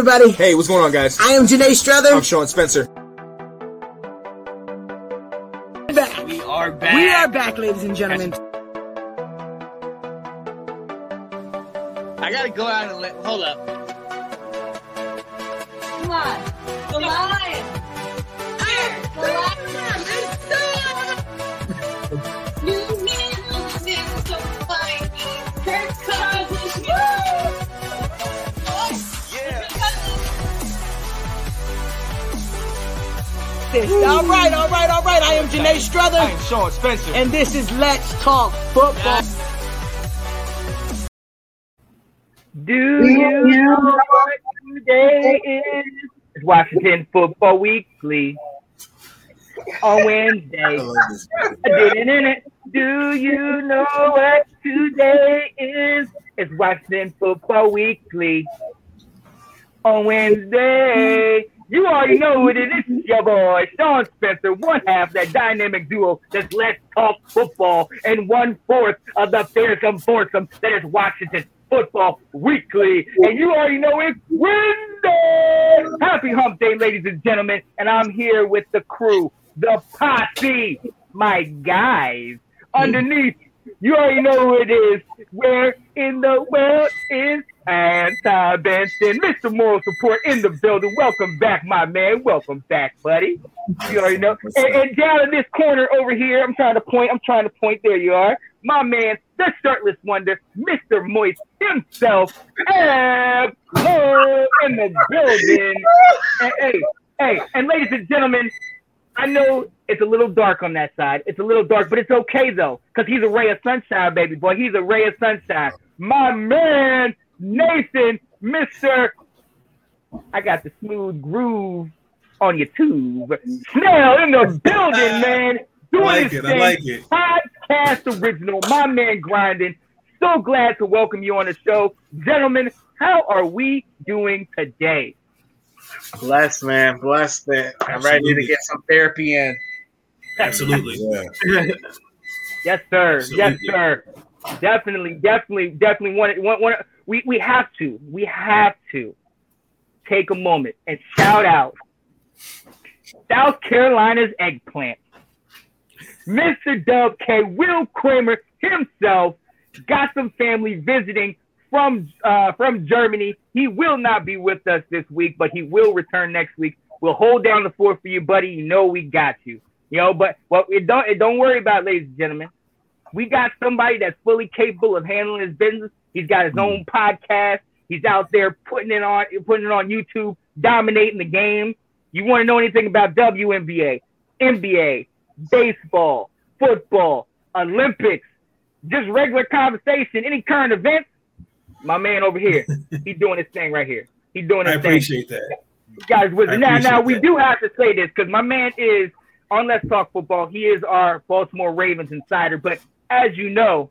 everybody. Hey, what's going on, guys? I am Janae Strother. I'm Sean Spencer. back. We are back. We are back, ladies and gentlemen. I gotta go out and let. Hold up. Come on. The lion. All right, all right, all right. I am Janae Strother, I'm Sean Spencer. and this is Let's Talk Football. Do you know what today is? It's Washington Football Weekly on Wednesday. Do you know what today is? It's Washington Football Weekly on Wednesday. You already know what it is. It's your boy, Sean Spencer, one half that dynamic duo that's Let's Talk Football, and one fourth of the fearsome foursome that is Washington Football Weekly. And you already know it's Wednesday. Happy Hump Day, ladies and gentlemen. And I'm here with the crew, the posse, my guys. Underneath, you already know who it is. Where in the world is Anti uh, Benson? Mr. Moral Support in the building. Welcome back, my man. Welcome back, buddy. You already know. And, and down in this corner over here, I'm trying to point. I'm trying to point. There you are. My man, the shirtless wonder, Mr. Moist himself. And in the building. And, hey, hey, and ladies and gentlemen, I know it's a little dark on that side. It's a little dark, but it's okay though, because he's a ray of sunshine, baby boy. He's a ray of sunshine. My man, Nathan, Mister. I got the smooth groove on your tube. Snell in the building, man. Doing I like his it, I thing. like it. Podcast original. My man grinding. So glad to welcome you on the show, gentlemen. How are we doing today? Blessed, man. Blessed that I'm ready to get some therapy in. Absolutely. Yes, sir. Yes, sir. Definitely, definitely, definitely want it. Want, want we we have to. We have to take a moment and shout out South Carolina's eggplant. Mr. Dub K. Will Kramer himself got some family visiting from uh, from Germany. He will not be with us this week, but he will return next week. We'll hold down the fort for you, buddy. You know we got you. You know, but well, it don't it don't worry about, it, ladies and gentlemen. We got somebody that's fully capable of handling his business. He's got his own podcast. He's out there putting it on putting it on YouTube, dominating the game. You want to know anything about WNBA, NBA, baseball, football, Olympics, just regular conversation, any current events? My man over here, he's doing his thing right here. He's doing I his thing appreciate that. guys with now now we that. do have to say this because my man is on Let's Talk Football. He is our Baltimore Ravens insider, but as you know,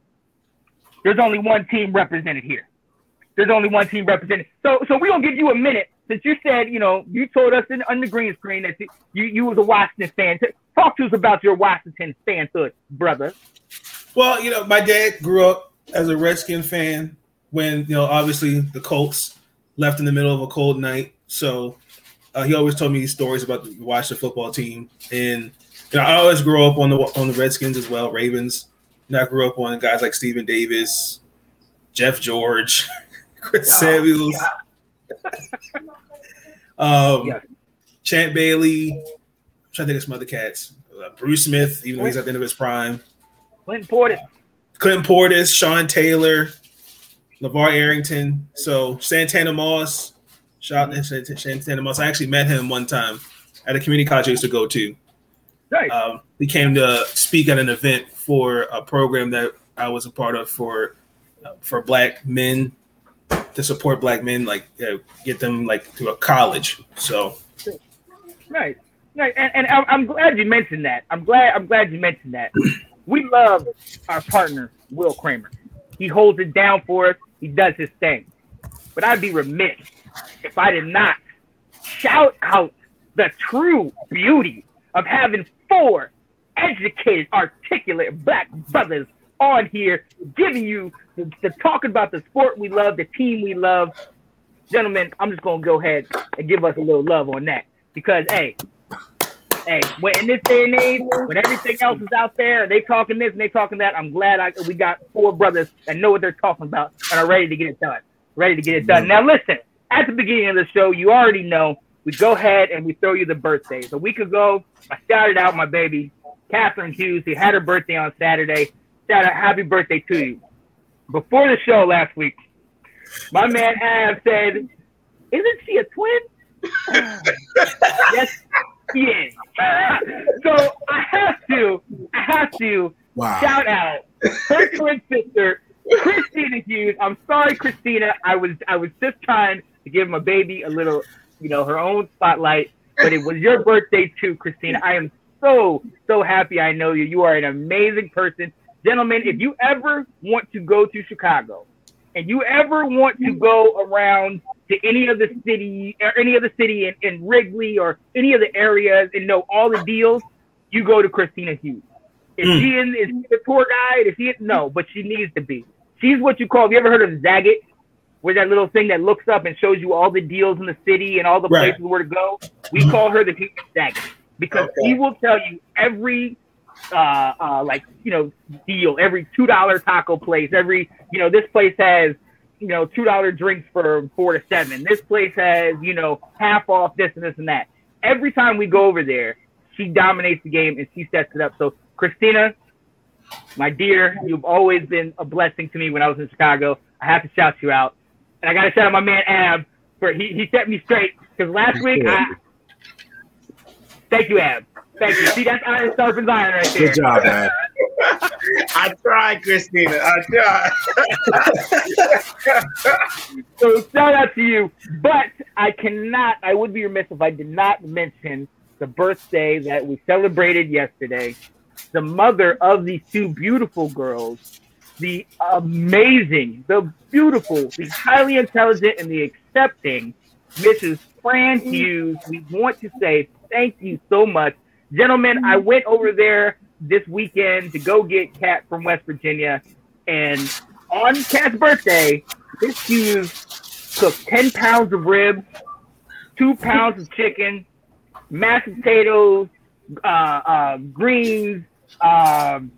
there's only one team represented here. There's only one team represented. So so we're gonna give you a minute since you said, you know, you told us in, on the green screen that you you was a Washington fan. Talk to us about your Washington fanhood, brother. Well, you know, my dad grew up as a Redskin fan when, you know, obviously the Colts left in the middle of a cold night. So uh, he always told me stories about the Washington football team. And, you know, I always grew up on the on the Redskins as well, Ravens. I grew up on guys like Stephen Davis, Jeff George, Chris Samuels, um, Yeah. Champ Bailey. I'm trying to think of some other cats. Uh, Bruce Smith, even though he's at the end of his prime. Clinton Portis. Clinton Portis, Sean Taylor, LaVar Arrington. So Santana Moss, shout out to Santana Moss. I actually met him one time at a community college I used to go to. Right. Um, he came to speak at an event for a program that I was a part of for uh, for black men to support black men, like uh, get them like to a college. So Right, right, and, and I'm, glad you mentioned that. I'm glad I'm glad you mentioned that. We love our partner Will Kramer. He holds it down for us. He does his thing. But I'd be remiss if I did not shout out the true beauty of having four educated, articulate black brothers on here, giving you the, the talking about the sport we love, the team we love. gentlemen, I'm just gonna go ahead and give us a little love on that because hey, hey, when in this day and age, when everything else is out there, they talking this and they talking that. I'm glad I we got four brothers that know what they're talking about and are ready to get it done. Ready to get it done. Now listen, at the beginning of the show, you already know we go ahead and we throw you the birthdays. A week ago, I shouted out my baby, Catherine Hughes, who had her birthday on Saturday. Shout out, happy birthday to you. Before the show last week, my man Av said, Isn't she a twin? yes, she is. so I have to, I have to Wow. shout out her twin sister, Christina Hughes. I'm sorry, Christina. I was I was just trying to give my baby a little, you know, her own spotlight. But it was your birthday too, Christina. I am so so happy I know you. You are an amazing person, gentlemen. If you ever want to go to Chicago, and you ever want to go around to any of the city or any of the city in, in Wrigley or any of the areas and know all the deals, you go to Christina Hughes. Is Mm. she in, is she a tour guide? Is she no, but she needs to be. She's what you call. Have you ever heard of Zagat? Where that little thing that looks up and shows you all the deals in the city and all the Right. places where to go. We call her the Human Zagat because Okay. she will tell you every uh, uh, like you know deal, every two dollar taco place, every you know this place has you know two dollar drinks for four to seven. This place has you know half off this and this and that. Every time we go over there, she dominates the game and she sets it up. So Christina, my dear, you've always been a blessing to me when I was in Chicago. I have to shout you out, and I got to shout out my man Ab for he he set me straight because last week I. Thank you, Ab. Thank you. See, that's iron sharpens iron right there. Good job, man. I tried, Christina. I tried. So shout out to you. But I cannot, I would be remiss if I did not mention the birthday that we celebrated yesterday. The mother of these two beautiful girls, the amazing, the beautiful, the highly intelligent, and the accepting Mrs. Fran Hughes. We want to say thank you so much. Gentlemen, I went over there this weekend to go get Kat from West Virginia. And on Kat's birthday, this dude cooked 10 pounds of ribs, two pounds of chicken, mashed potatoes, uh, uh, greens, um,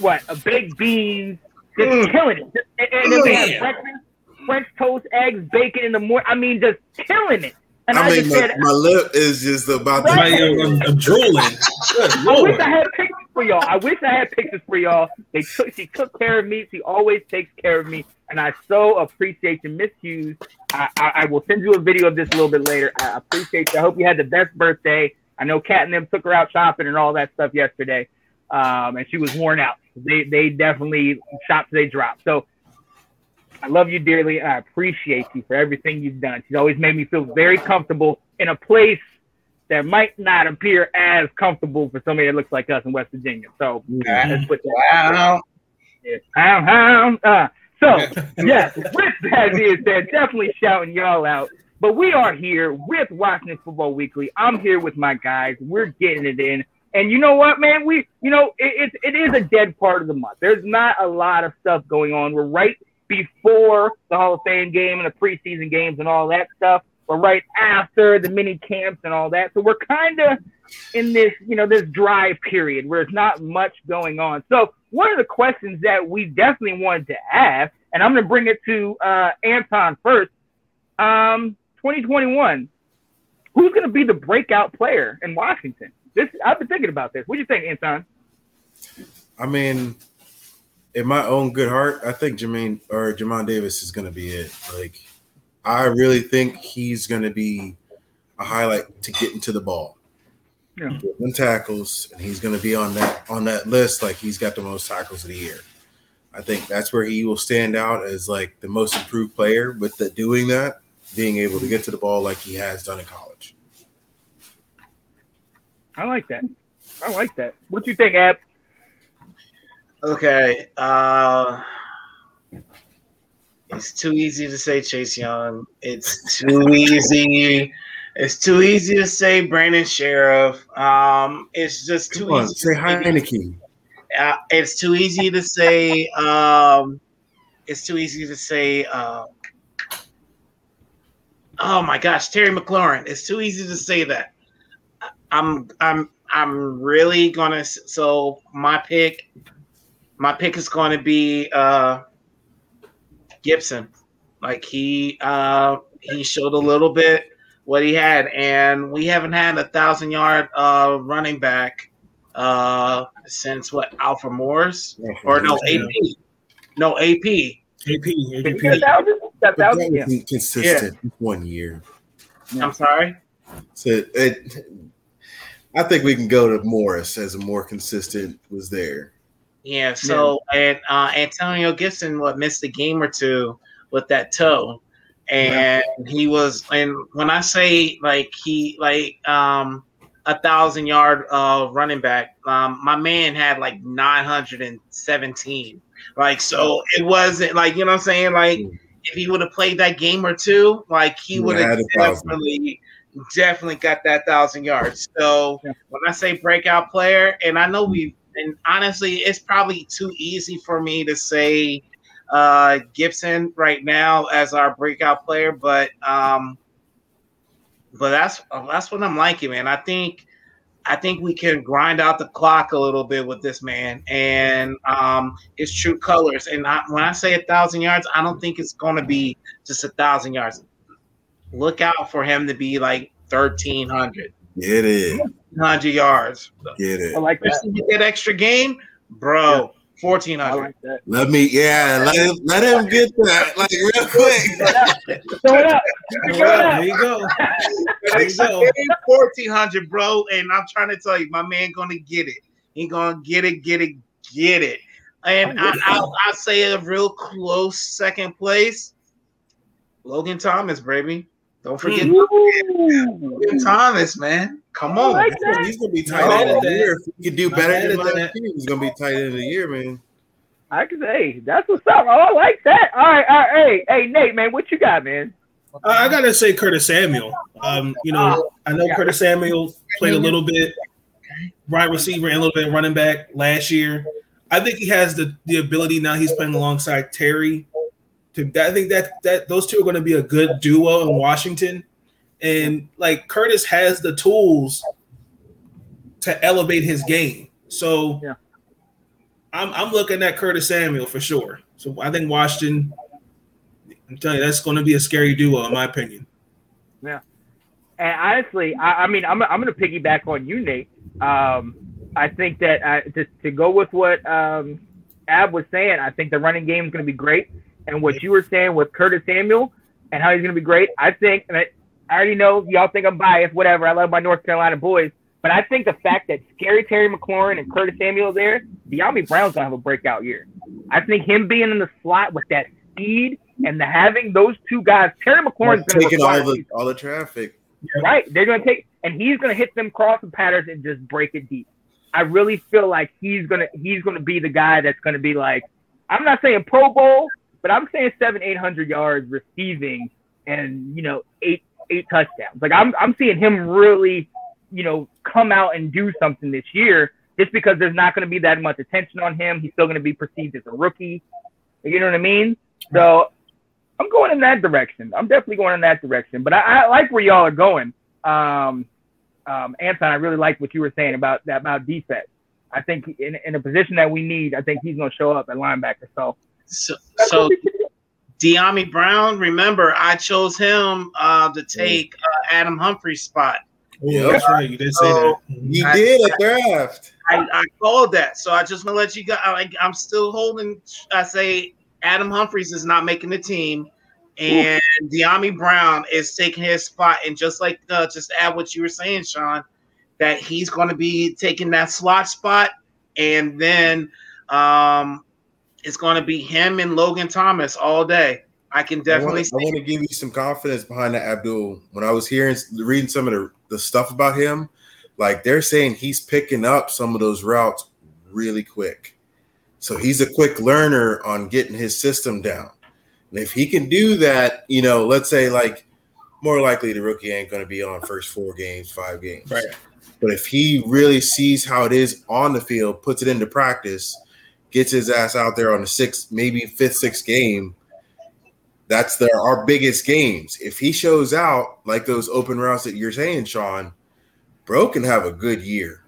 what, uh, baked beans, just Mm. killing it. And, and then we had breakfast, French toast, eggs, bacon in the morning. I mean, just killing it. And I, I mean, just my, said, my lip is just about to. Somebody, I'm, I'm drooling. I wish. I had pictures for y'all. I wish I had pictures for y'all. They took she took care of me. She always takes care of me, and I so appreciate you, Miss Hughes. I, I, I will send you a video of this a little bit later. I appreciate you. I hope you had the best birthday. I know Kat and them took her out shopping and all that stuff yesterday, um, and she was worn out. They they definitely shopped till they dropped. So I love you dearly, and I appreciate you for everything you've done. She's always made me feel very comfortable in a place that might not appear as comfortable for somebody that looks like us in West Virginia. So let's put that. Wow. Yeah. Uh, so yes, with that being said, definitely shouting y'all out. But we are here with Washington Football Weekly. I'm here with my guys. We're getting it in. And you know what, man? We, you know, it, it, it is a dead part of the month. There's not a lot of stuff going on. We're right before the Hall of Fame game and the preseason games and all that stuff. We're right after the mini camps and all that. So we're kind of in this, you know, this dry period where there's not much going on. So one of the questions that we definitely wanted to ask, and I'm going to bring it to uh, Anton first. Um, 2021, who's going to be the breakout player in Washington? This I've been thinking about this. What do you think, Anton? I mean, in my own good heart, I think Jermaine or Jamin Davis is going to be it. Like, I really think he's going to be a highlight to get into the ball. Yeah. Getting tackles, and he's going to be on that on that list. Like he's got the most tackles of the year. I think that's where he will stand out as like the most improved player with the doing that, being able to get to the ball like he has done in college. I like that. I like that. What do you think, Ab? Okay. Uh, it's too easy to say Chase Young. It's too easy. It's too easy to say Brandon Scherff. Um, it's just too on, easy. say Heinicke. Uh, it's too easy to say. Um, it's too easy to say. Uh, oh my gosh, Terry McLaurin. It's too easy to say that. I'm I'm I'm really gonna so my pick my pick is gonna be uh Gibson. Like he uh he showed a little bit what he had, and we haven't had a thousand yard uh running back uh since what Alfred Morris or no AP. No AP. AP, AP. get a? That But that thousand? Yeah. wasn't consistent one year. I'm sorry. So it, I think we can go to Morris as a more consistent was there. Yeah, so and uh, Antonio Gibson what missed a game or two with that toe, and he was and when I say like he like um a thousand yard uh running back, um my man had like nine hundred and seventeen. Like so it wasn't like you know what I'm saying? Like if he would have played that game or two, like he would have had a thousand. definitely definitely got that thousand yards. So when I say breakout player, and I know we and honestly, it's probably too easy for me to say uh, Gibson right now as our breakout player, but um, but that's that's what I'm liking, man. I think I think we can grind out the clock a little bit with this man, and um, his true colors. And I, when I say a thousand yards, I don't think it's going to be just a thousand yards. Look out for him to be like thirteen hundred. Get it, 100 yards. get it. I like that. Especially with that extra game, bro. Fourteen I like that. Let me, yeah, let him, let him get that like real quick. Throw it up. There Throw it up. you go. There you go. Fourteen hundred, bro. And I'm trying to tell you, my man gonna get it. He gonna get it, get it, get it. And I, I'll, I'll say a real close second place. Logan Thomas, baby. Don't forget Ooh. Logan Thomas, man. Come on. like that. He's gonna be Not tight end of the year. If he can do better than at that. he's gonna be tight end of the year, man. I can say that's what's up. Oh, I like that. All right, all right. Hey, hey, Nate, man, what you got, man? Uh, I gotta say Curtis Samuel. Um, you know, I know Curtis Samuel played a little bit wide receiver and a little bit running back last year. I think he has the the ability now. He's playing alongside Terry. To I think that that those two are going to be a good duo in Washington, and like Curtis has the tools to elevate his game. So Yeah. I'm I'm looking at Curtis Samuel for sure. So I think Washington. I'm telling you, that's going to be a scary duo, in my opinion. Yeah, and honestly, I, I mean, I'm, I'm going to piggyback on you, Nate. Um, I think that uh, to, to go with what um, Ab was saying, I think the running game is going to be great. And what you were saying with Curtis Samuel and how he's going to be great, I think, and I, I already know y'all think I'm biased, whatever. I love my North Carolina boys. But I think the fact that Scary Terry McLaurin and Curtis Samuel are there, Dyami Brown's going to have a breakout year. I think him being in the slot with that speed and the having those two guys, Terry McLaurin's going to taking all the all the traffic. Right. They're going to take, and he's going to hit them crossing patterns and just break it deep. I really feel like he's going to, he's going to be the guy that's going to be like, I'm not saying Pro Bowl, but I'm saying seven, 800 yards receiving and, you know, eight, eight touchdowns. Like I'm, I'm seeing him really, you know, come out and do something this year just because there's not going to be that much attention on him. He's still going to be perceived as a rookie. You know what I mean? So I'm going in that direction. I'm definitely going in that direction. But I, I like where y'all are going. Um, um, Anton, I really like what you were saying about that about defense. I think in, in a position that we need, I think he's going to show up at linebacker. So, So, that's so what we should do. Dyami Brown, remember, I chose him uh, to take uh, Adam Humphries's spot. Oh, Yep. that's right. You did say So- that. He I- did a draft. I, I called that, so I just want to let you go. I, I'm still holding. I say Adam Humphries is not making the team, and Dyami Brown is taking his spot. And just like uh, just add what you were saying, Sean, that he's going to be taking that slot spot, and then um, it's going to be him and Logan Thomas all day. I can definitely I want to give you some confidence behind that Abdul. When I was hearing, reading some of the, the stuff about him, like they're saying he's picking up some of those routes really quick. So he's a quick learner on getting his system down. And if he can do that, you know, let's say like more likely the rookie ain't going to be on first four games, five games. Right. But if he really sees how it is on the field, puts it into practice, gets his ass out there on the sixth, maybe fifth, sixth game, That's their our biggest games. If he shows out like those open routes that you're saying, Sean, bro can have a good year.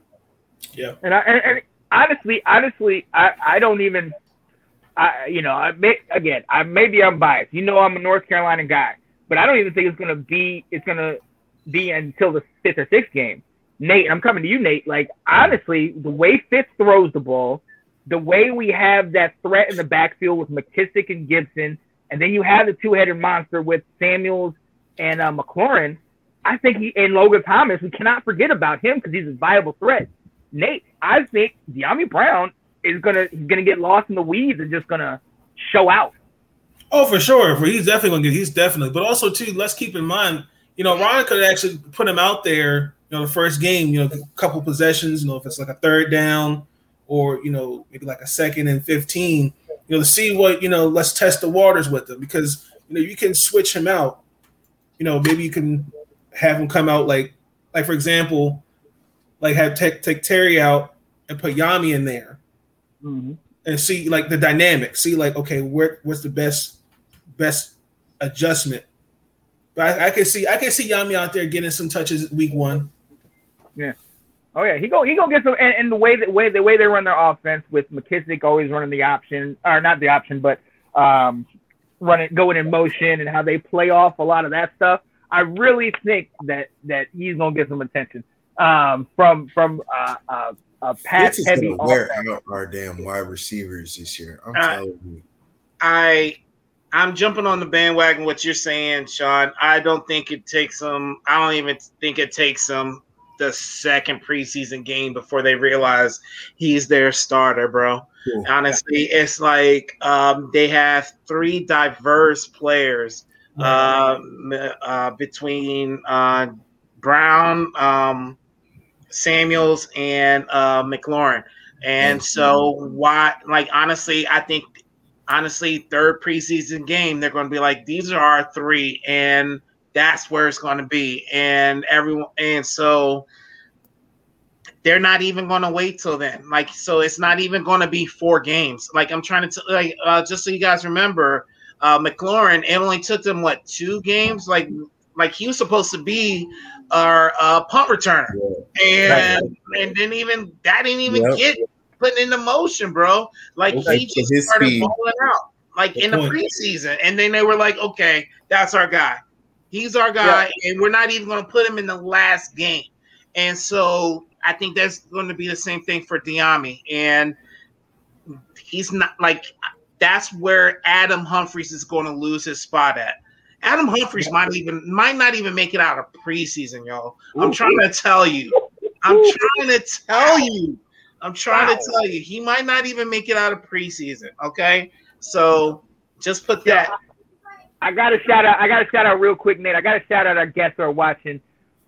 Yeah, and I and, and honestly, honestly, I, I don't even, I you know, I may, again, I maybe I'm biased. You know, I'm a North Carolina guy, but I don't even think it's gonna be it's gonna be until the fifth or sixth game. Nate, I'm coming to you, Nate. Like honestly, the way Fitz throws the ball, the way we have that threat in the backfield with McKissic and Gibson, and then you have the two-headed monster with Samuels and uh, McLaurin. I think he and Logan Thomas. We cannot forget about him because he's a viable threat. Nate, I think Dyami Brown is gonna he's gonna get lost in the weeds and just gonna show out. Oh, for sure. He's definitely gonna get. He's definitely. But also too, let's keep in mind, you know, Ron could actually put him out there. You know, the first game, you know, a couple possessions. You know, if it's like a third down or you know maybe like a second and fifteen. You know, to see what you know. Let's test the waters with him because you know you can switch him out. You know, maybe you can have him come out like like for example, like have take take Terry out and put Yami in there mm-hmm. and see like the dynamic. See like okay, where what's the best best adjustment? But I, I can see I can see Yami out there getting some touches week one. Oh yeah, he go he go get some and, and the way that way the way they run their offense with McKissic always running the option or not the option, but um running going in motion and how they play off a lot of that stuff. I really think that that he's gonna get some attention um from from uh uh, uh pass Fitz is heavy gonna wear offense. out our damn wide receivers this year. I'm Uh, telling you. I I'm jumping on the bandwagon. What you're saying, Sean? I don't think it takes them. I don't even think it takes them the second preseason game before they realize he's their starter, bro. Cool. Honestly, it's like um, they have three diverse players um, uh, between uh, Brown, um, Samuels, and uh, McLaurin. And so, why? Like, honestly, I think, honestly, third preseason game, they're going to be like, these are our three, and that's where it's going to be. And everyone, and so they're not even going to wait till then. Like, so it's not even going to be four games. Like, I'm trying to, t- like, uh, just so you guys remember, uh, McLaurin, it only took them what two games? Like, like he was supposed to be our uh, punt returner, and and didn't even that didn't even Yep. get put into motion, bro. Like Okay, he just started speed- balling out, like Good in the point. preseason, and then they were like, okay, that's our guy. He's our guy, and we're not even going to put him in the last game. And so I think that's going to be the same thing for Dyami, and he's not like that's where Adam Humphries is going to lose his spot at. Adam Humphries might even might not even make it out of preseason, y'all. I'm trying to tell you. I'm trying to tell you. I'm trying to tell you. He might not even make it out of preseason. Okay, so just put that. I got to shout out. I got to shout out real quick, Nate. I got to shout out our guests who are watching.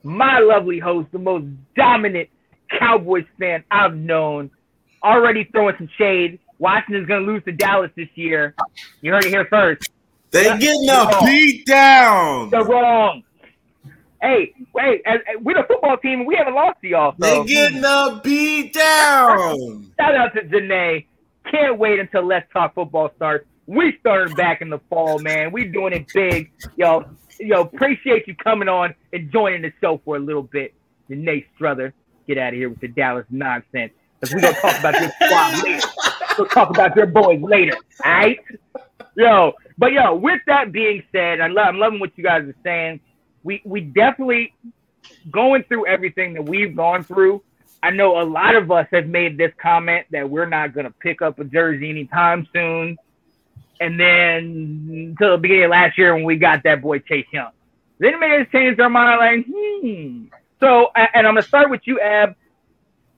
My lovely host, the most dominant Cowboys fan I've known, already throwing some shade. Washington's going to lose to Dallas this year. You heard it here first. They getting Yeah. a beat down. They're wrong. Hey, wait. As, as- we're the football team. We haven't lost to y'all. They So getting a beat down. shout out to Janae. Can't wait until Let's Talk Football starts. We started back in the fall, man. We doing it big. Yo, yo, appreciate you coming on and joining the show for a little bit. Janae Struther, get out of here with the Dallas nonsense. Because going to talk about your squad later. We'll talk about your boys later. All right? Yo, but yo, with that being said, I love, I'm loving what you guys are saying. We we definitely going through everything that we've gone through. I know a lot of us have made this comment that we're not gonna pick up a jersey anytime soon. And then until the beginning of last year when we got that boy Chase Young. Then it made us change our mind like, hmm. So and I'm gonna start with you, Ab.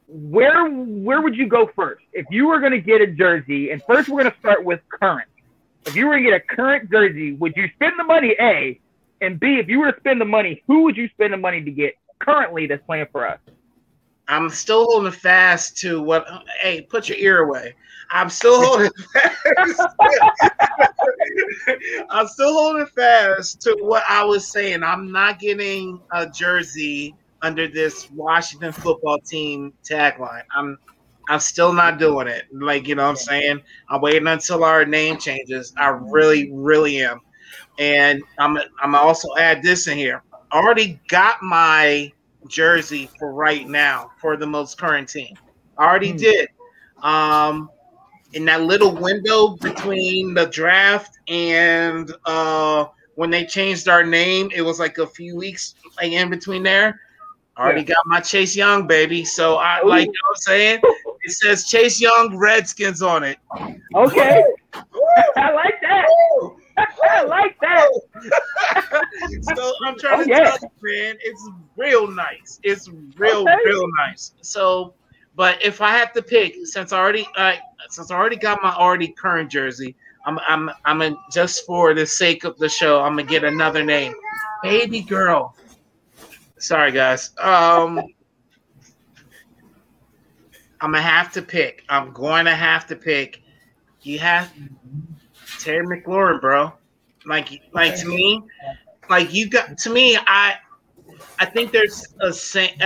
Where where would you go first? If you were gonna get a jersey, and first we're gonna start with current. If you were to get a current jersey, would you spend the money? A, and B, if you were to spend the money, who would you spend the money to get currently that's playing for us? I'm still holding fast to what. Hey, put your ear away. I'm still holding fast. I'm still holding fast to what I was saying. I'm not getting a jersey under this Washington football team tagline. I'm I'm still not doing it. Like, you know what I'm saying? I'm waiting until our name changes. I really, really am. And I'm I'm also add this in here. I already got my jersey for right now for the most current team. I already Hmm. did. Um, in that little window between the draft and uh when they changed our name, it was like a few weeks like in between there. I already got my Chase Young baby. So I like you know what I'm saying. It says Chase Young Redskins on it. Okay. I like that. I like that. so I'm trying Oh, to yeah. tell you, man, it's real nice. It's real, Okay. real nice. So, but if I have to pick, since I already, uh, since I already got my already current jersey, I'm, I'm, I'm gonna just for the sake of the show, I'm gonna get another name, baby girl. Sorry, guys. Um, I'm gonna have to pick. I'm going to have to pick. You have Terry McLaurin, bro. Like, like to me, like you got to me. I, I think there's a.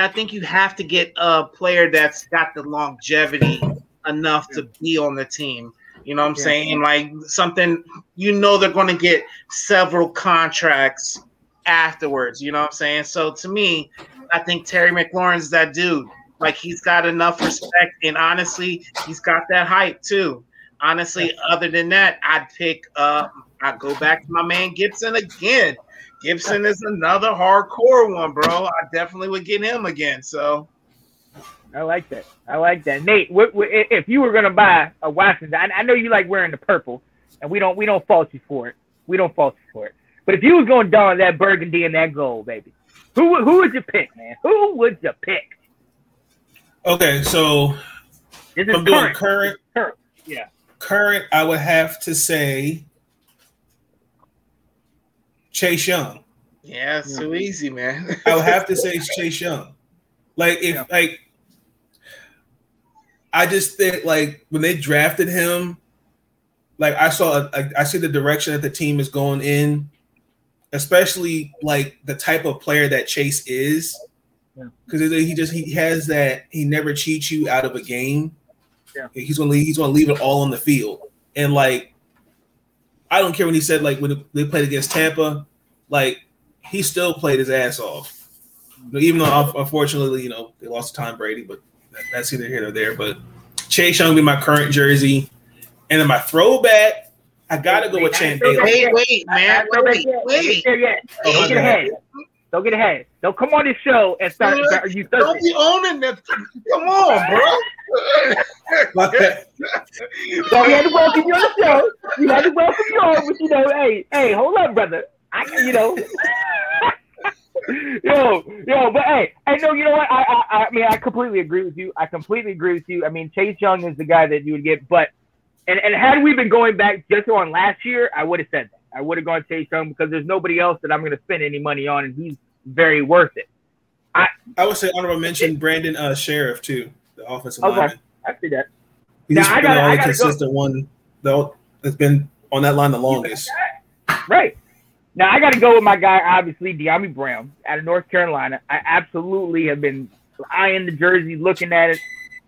I think you have to get a player that's got the longevity enough to be on the team. You know what I'm Yeah. saying? Like something you know they're going to get several contracts afterwards. You know what I'm saying? So to me, I think Terry McLaurin's that dude. Like he's got enough respect, and honestly, he's got that hype too. Honestly, other than that, I'd pick. Uh, I'd go back to my man Gibson again. Gibson is another hardcore one, bro. I definitely would get him again. So I like that. I like that. Nate, what, what, if you were gonna buy a Washington, I, I know you like wearing the purple, and we don't we don't fault you for it. We don't fault you for it. But if you was going to don that burgundy and that gold, baby, who would- who would you pick, man? Who would you pick? Okay, so This if is I'm doing current. current. Current, yeah. Current, I would have to say Chase Young. yeah, it's too easy, man. I would have to say it's Chase Young. Like if Yeah. like I just think like when they drafted him, like I saw I, I see the direction that the team is going in, especially like the type of player that Chase is. Yeah. Because he just he has that he never cheats you out of a game. Yeah. He's gonna leave, he's gonna leave it all on the field. And like I don't care when he said like when they played against Tampa, like he still played his ass off. But even though unfortunately, you know, they lost to Tom Brady, but that, that's either here or there. But Chase Young be my current jersey, and then my throwback, I gotta go with Champ Bailey. wait, wait, man, Don't wait, get there wait. yet. Oh, Don't my get bad. Don't get ahead. Don't come on this show and start. Start you Don't be owning that. Come on, bro. So we had to welcome you on the show. We had to welcome you on, but you know, hey, hey, hold up, brother. I, you know, yo, yo, but hey, I know, you know what? I, I, I mean, I completely agree with you. I completely agree with you. I mean, Chase Young is the guy that you would get, but and and had we been going back just on last year, I would have said that. I would have gone Chase Young because there's nobody else that I'm going to spend any money on, and he's very worth it. I would say honorable mention Brandon uh, Scherff too, the offensive Okay. lineman. I see that. He's Now, I gotta- the I only gotta go- consistent one though that's been on that line the longest. Right. Now I got to go with my guy, obviously Dyami Brown out of North Carolina. I absolutely have been eyeing the jersey, looking at it.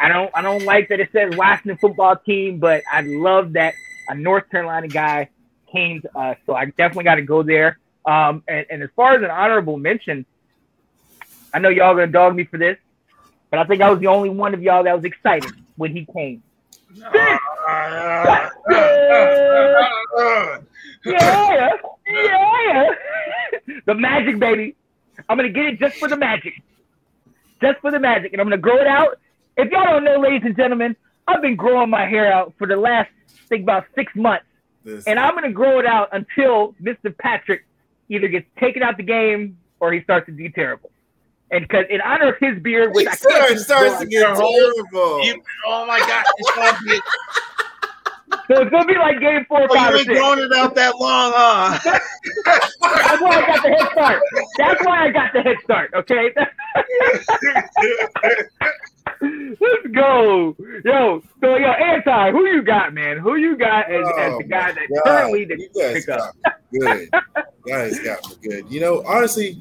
I don't, I don't like that it says Washington Football Team, but I love that a North Carolina guy came to us, so I definitely got to go there. Um, and, and as far as an honorable mention, I know y'all gonna dog me for this, but I think I was the only one of y'all that was excited when he came. Yeah, yeah. the magic, baby. I'm gonna get it just for the magic, just for the magic, and I'm gonna grow it out. If y'all don't know, ladies and gentlemen, I've been growing my hair out for the last, I think about six months, This- and I'm gonna grow it out until Mr. Patrick either gets taken out the game or he starts to be terrible. And because in honor of his beard, which He I can't starts, starts to get Your whole- terrible. You, oh my god, it's gonna be, so it's gonna be like game four, oh, five, you or ain't six. growing it out that long, huh? That's why I got the head start. That's why I got the head start. Okay. Let's go, yo. So yo, anti, who you got, man? Who you got as, oh, as Oh the guy that God, currently that you you guys pick up? got me good. You guys got me good. You know, honestly,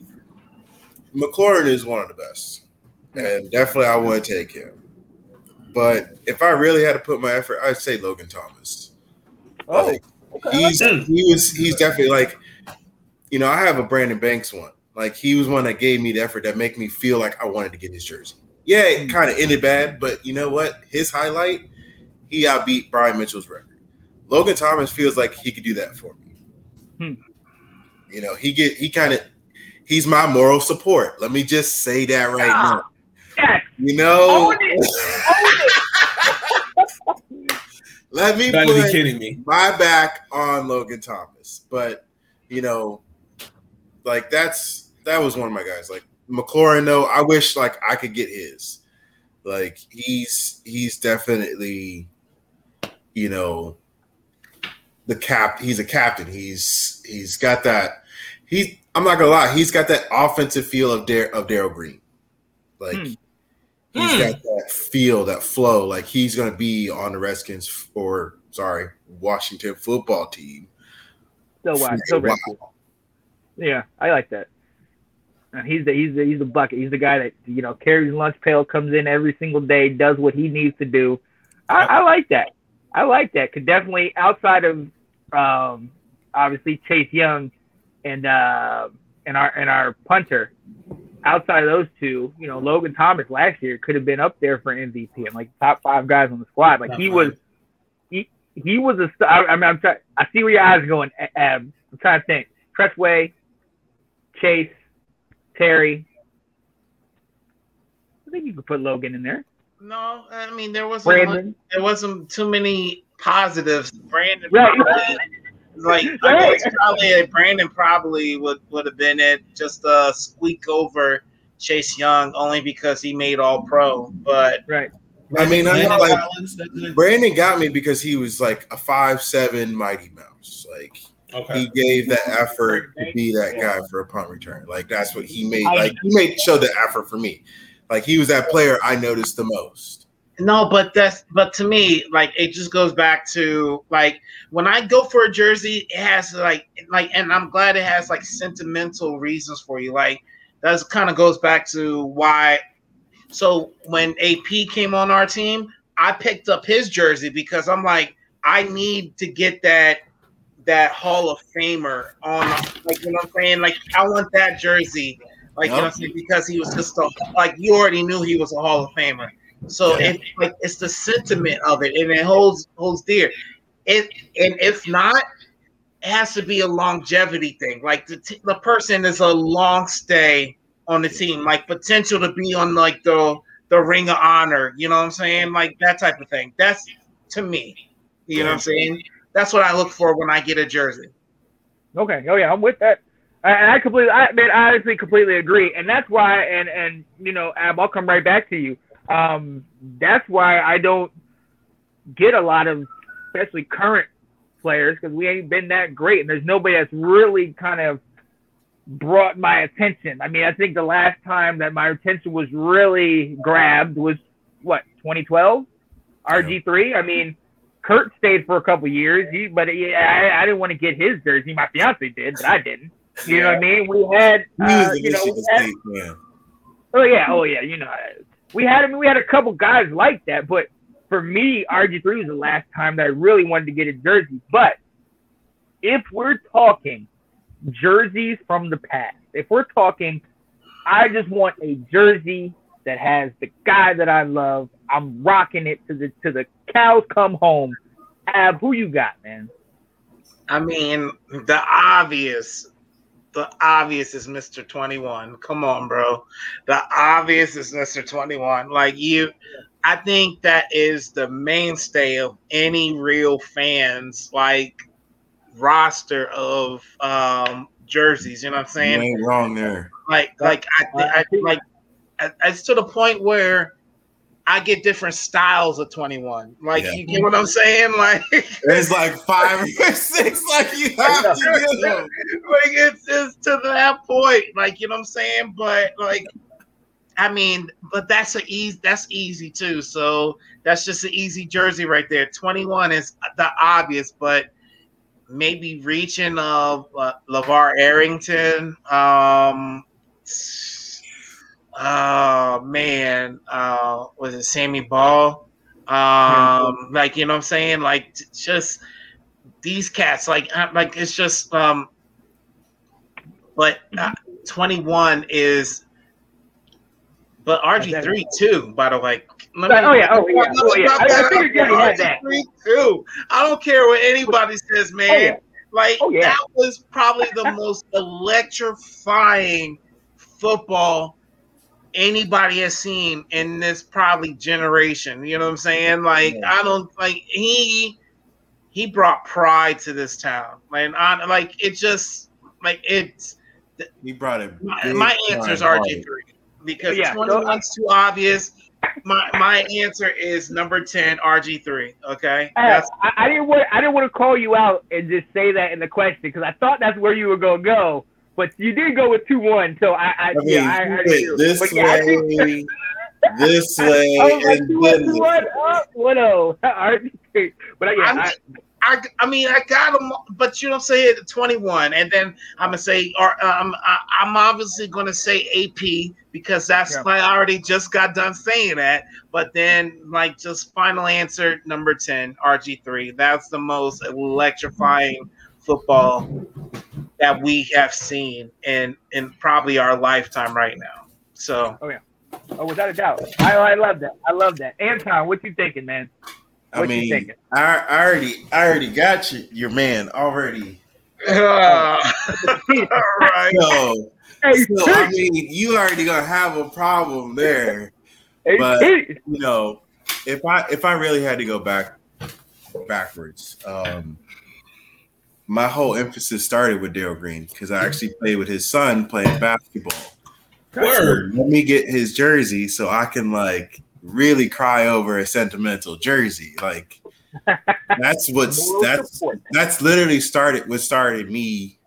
McLaurin is one of the best, and definitely I would take him. But if I really had to put my effort, I'd say Logan Thomas. Oh, Like, okay. he's he was he's definitely like you know, I have a Brandon Banks one. Like he was one that gave me the effort that make me feel like I wanted to get his jersey. Yeah, it kind of ended bad, but you know what? His highlight, he outbeat Brian Mitchell's record. Logan Thomas feels like he could do that for me. Hmm. You know, he get he kind of he's my moral support. Let me just say that right Ah, now. Yes. You know, Own it. Own it. let me You be put kidding me. my back on Logan Thomas. But you know, like that's that was one of my guys. Like McLaurin, though, I wish like I could get his. Like he's he's definitely, you know, the cap. He's a captain. He's he's got that. He's I'm not gonna lie. He's got that offensive feel of Dar- of Darrell Green. Like Hmm. he's Hmm. got that feel, that flow. Like he's gonna be on the Redskins or sorry, Washington football team. So what? So very. Yeah, I like that. He's the he's the he's the bucket. He's the guy that you know carries lunch pail, comes in every single day, does what he needs to do. I, I like that. I like that. Could definitely outside of um, obviously Chase Young and uh, and our and our punter. Outside of those two, you know, Logan Thomas last year could have been up there for MVP and like top five guys on the squad. Like he was, he he was a. I, I mean, I'm trying. I see where your eyes are going. Ab. I'm trying to think. Cressway, Chase, Terry. I think you could put Logan in there. No, I mean there wasn't Brandon. there wasn't too many positives. Brandon, Right. probably- like I guess probably Brandon probably would would have been it just a squeak over Chase Young only because he made All Pro. But Right. I mean, I like Collins, that good? Brandon got me because he was like a five seven mighty mouse. Like Okay. he gave that effort to be that guy for a punt return. Like that's what he made. Like he made show the effort for me. Like he was that player I noticed the most. no, but that's but to me like it just goes back to like when I go for a jersey, it has like like and I'm glad it has like sentimental reasons for you. Like that's kind of goes back to why So when AP came on our team, I picked up his jersey because I'm like, I need to get that that Hall of Famer on. Like you know what I'm saying? Like I want that jersey. Like you know what I'm saying? Because he was just a, like you already knew he was a Hall of Famer. So Yeah. it like it's the sentiment of it, and it holds holds dear. It and if not, it has to be a longevity thing. Like the t- the person is a long stay on the team, like potential to be on like the the Ring of Honor. You know what I'm saying? Like that type of thing. That's to me. You know what I'm saying? That's what I look for when I get a jersey. Okay. Oh yeah, I'm with that. I- And I completely, I man, I honestly completely agree. And that's why, and and you know, Ab, I'll come right back to you. Um, that's why I don't get a lot of, especially current players, because we ain't been that great, and there's nobody that's really kind of brought my attention. I mean, I think the last time that my attention was really grabbed was what 2012, RG3. I mean. Kurt stayed for a couple years, he, but he, I, I didn't want to get his jersey. My fiance did, but I didn't. You know what I mean? We had, uh, you know, we had, State oh yeah, oh yeah, you know, we had. I mean, we had a couple guys like that, but for me, RG three was the last time that I really wanted to get a jersey. But if we're talking jerseys from the past, if we're talking, I just want a jersey that has the guy that I love. I'm rocking it to the to the cows come home. Ab, who you got, man? I mean, the obvious, the obvious is Mr. 21. Come on, bro. The obvious is Mr. 21. Like you, I think that is the mainstay of any real fans like roster of um jerseys. You know what I'm You saying? ain't wrong there. Like, like I, I, like I- it's to the point where I get different styles of 21. Like, Yeah. you get what I'm saying? Like. it's like five or six. Like you have to get them. like it's just to that point, like you know what I'm saying. But like, I mean, but that's a easy. That's easy too. So that's just an easy jersey right there. 21 is the obvious, but maybe reaching of uh, LaVar Arrington. Um, oh man, uh, was it Sammy Baugh? Um, like you know what I'm saying? Like t- just these cats, like uh, like it's just um but uh, 21 is. But RG3 too, by the way. Oh, yeah, oh, yeah, oh, yeah. I- I that figured you out already there. had that. RG3 too. I don't care what anybody says, man. Oh, yeah. Like Oh, yeah. that was probably the most electrifying football anybody has seen in this probably generation. You know what I'm saying? Like I don't like he he brought pride to this town. Like I like it just like it's He brought it. my, my answer is RG three because Yeah, so 21's too obvious. My my answer is number 10 RG three. Okay, Hey, that's I, I didn't want I didn't want to call you out and just say that in the question because I thought that's where you were gonna go, but you did go with two one. So I, I, I mean, yeah, I heard wait, this But yeah, I way, this way, I was like and two one, then two one, oh, one oh. RG3. But yeah, I'm- I, I, I mean, I got him, but you don't say it at 21, and then I'm gonna say, or um, I, I'm obviously gonna say AP because that's Yeah. I already just got done saying that. But then, like, just final answer number 10, RG3. That's the most electrifying football that we have seen in in probably our lifetime right now. So oh, yeah, oh without a doubt, I, I love that. I love that. Anton, what you thinking, man? I What you mean, thinking? I, I already, I already got you, your man already. all right. So, Hey, so I mean, you already gonna have a problem there. but- You know, if I if I really had to go back backwards, um, my whole emphasis started with Darrell Green because I actually played with his son playing basketball. Word. Let me get his jersey so I can like really cry over a sentimental jersey. Like that's what's that's that's literally started what started me,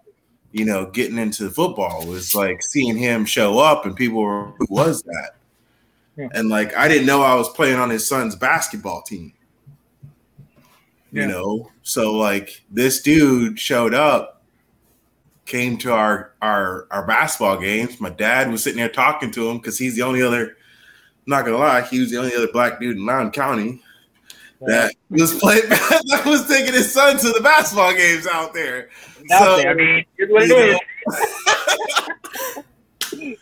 you know, getting into football was like seeing him show up and people were who was that? And like I didn't know I was playing on his son's basketball team. Yeah. You know, so like this dude showed up, came to our our our basketball games. My dad was sitting there talking to him because he's the only other. I'm not gonna lie, he was the only other black dude in Loudoun County that was playing that was taking his son to the basketball games out there. Out So, there. I mean, here's what you it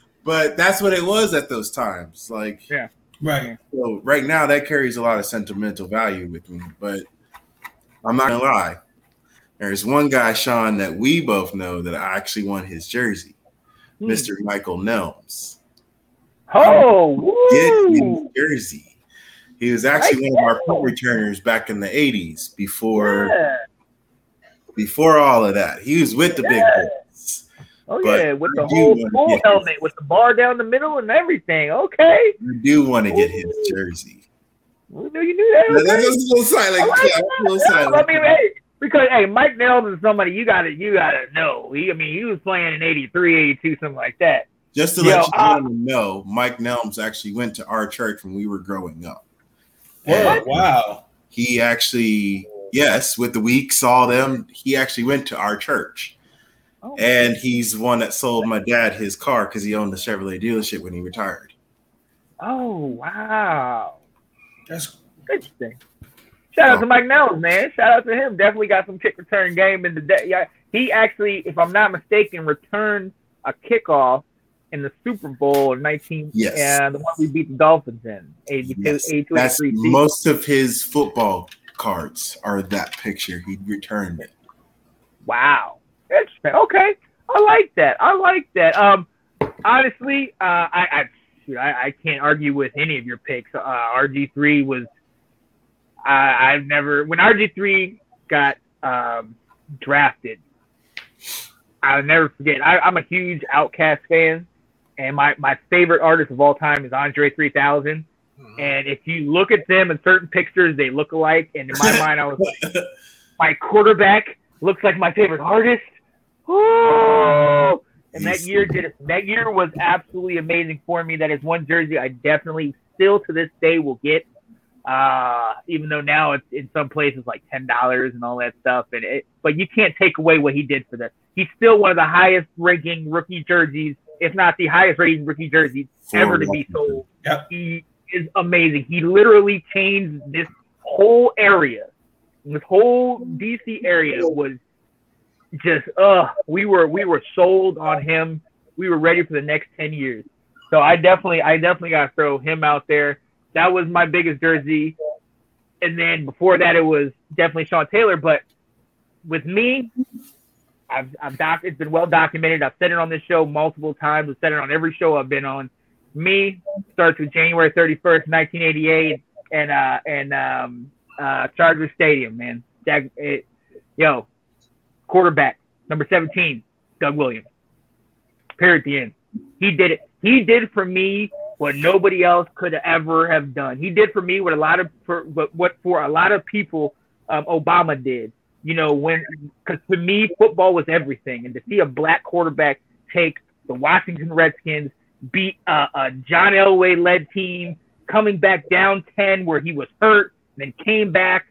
but that's what it was at those times. Like yeah Right. so right now that carries a lot of sentimental value with me, but I'm not gonna lie. There's one guy, Sean, that we both know that I actually won his jersey, Hmm. Mr. Michael Nelms. Oh, Get jersey. He was actually one of our punt returners back in the 80s before Yeah. before all of that. He was with the big boys. Oh But yeah, with the whole full helmet, with the bar down the middle and everything. Okay, I do want to get his jersey. We knew you knew that. That's Okay. a little silent. I like clap, a little silent. I mean, hey, because hey, Mike Nelms is somebody you gotta you gotta know. He, I mean, he was playing in 83, 82, something like that. Just to Yo, let you uh, know, Mike Nelms actually went to our church when we were growing up. Word. And Wow. he actually, yes, with the week saw them. He actually went to our church, Oh, and he's the one that sold my dad his car because he owned the Chevrolet dealership when he retired. oh wow, That's interesting. Shout out to Mike Nelms, man. Shout out to him. Definitely got some kick return game in the day. Yeah, he actually, if I'm not mistaken, returned a kickoff in the Super Bowl in 19 Yes. and the one we beat the Dolphins in 82, Yes, 82 That's most of his football cards are that picture. He returned it. Wow. Interesting. Okay. I like that. I like that. Um, honestly, uh, I, I, shoot, I, I can't argue with any of your picks. Uh, RG3 was, I, I've never, when RG3 got um, drafted, I'll never forget. I, I'm a huge OutKast fan, and my, my favorite artist of all time is Andre 3000. And if you look at them in certain pictures, they look alike. And in my mind, I was like, my quarterback looks like my favorite artist. Oh! And that year did that year was absolutely amazing for me. That is one jersey I definitely still to this day will get. Uh, even though now it's in some places like ten dollars and all that stuff, and it, but you can't take away what he did for this. He's still one of the highest ranking rookie jerseys, if not the highest rated rookie jerseys ever to be sold. Yep. He is amazing. He literally changed this whole area. This whole DC area was just uh we were we were sold on him. We were ready for the next ten years. So I definitely I definitely gotta throw him out there. That was my biggest jersey. And then before that it was definitely Sean Taylor. But with me, I've I've doc it's been well documented. I've said it on this show multiple times. I've said it on every show I've been on. Me starts with January 31st, 1988, and uh and um uh Charger Stadium, man. That it, yo, quarterback number 17, Doug Williams. Period. The end. He did it. He did for me what nobody else could ever have done. He did for me what a lot of for what, what for a lot of people um, Obama did. You know, when because to me football was everything, and to see a black quarterback take the Washington Redskins, beat a John Elway led team, coming back down ten where he was hurt, then came back.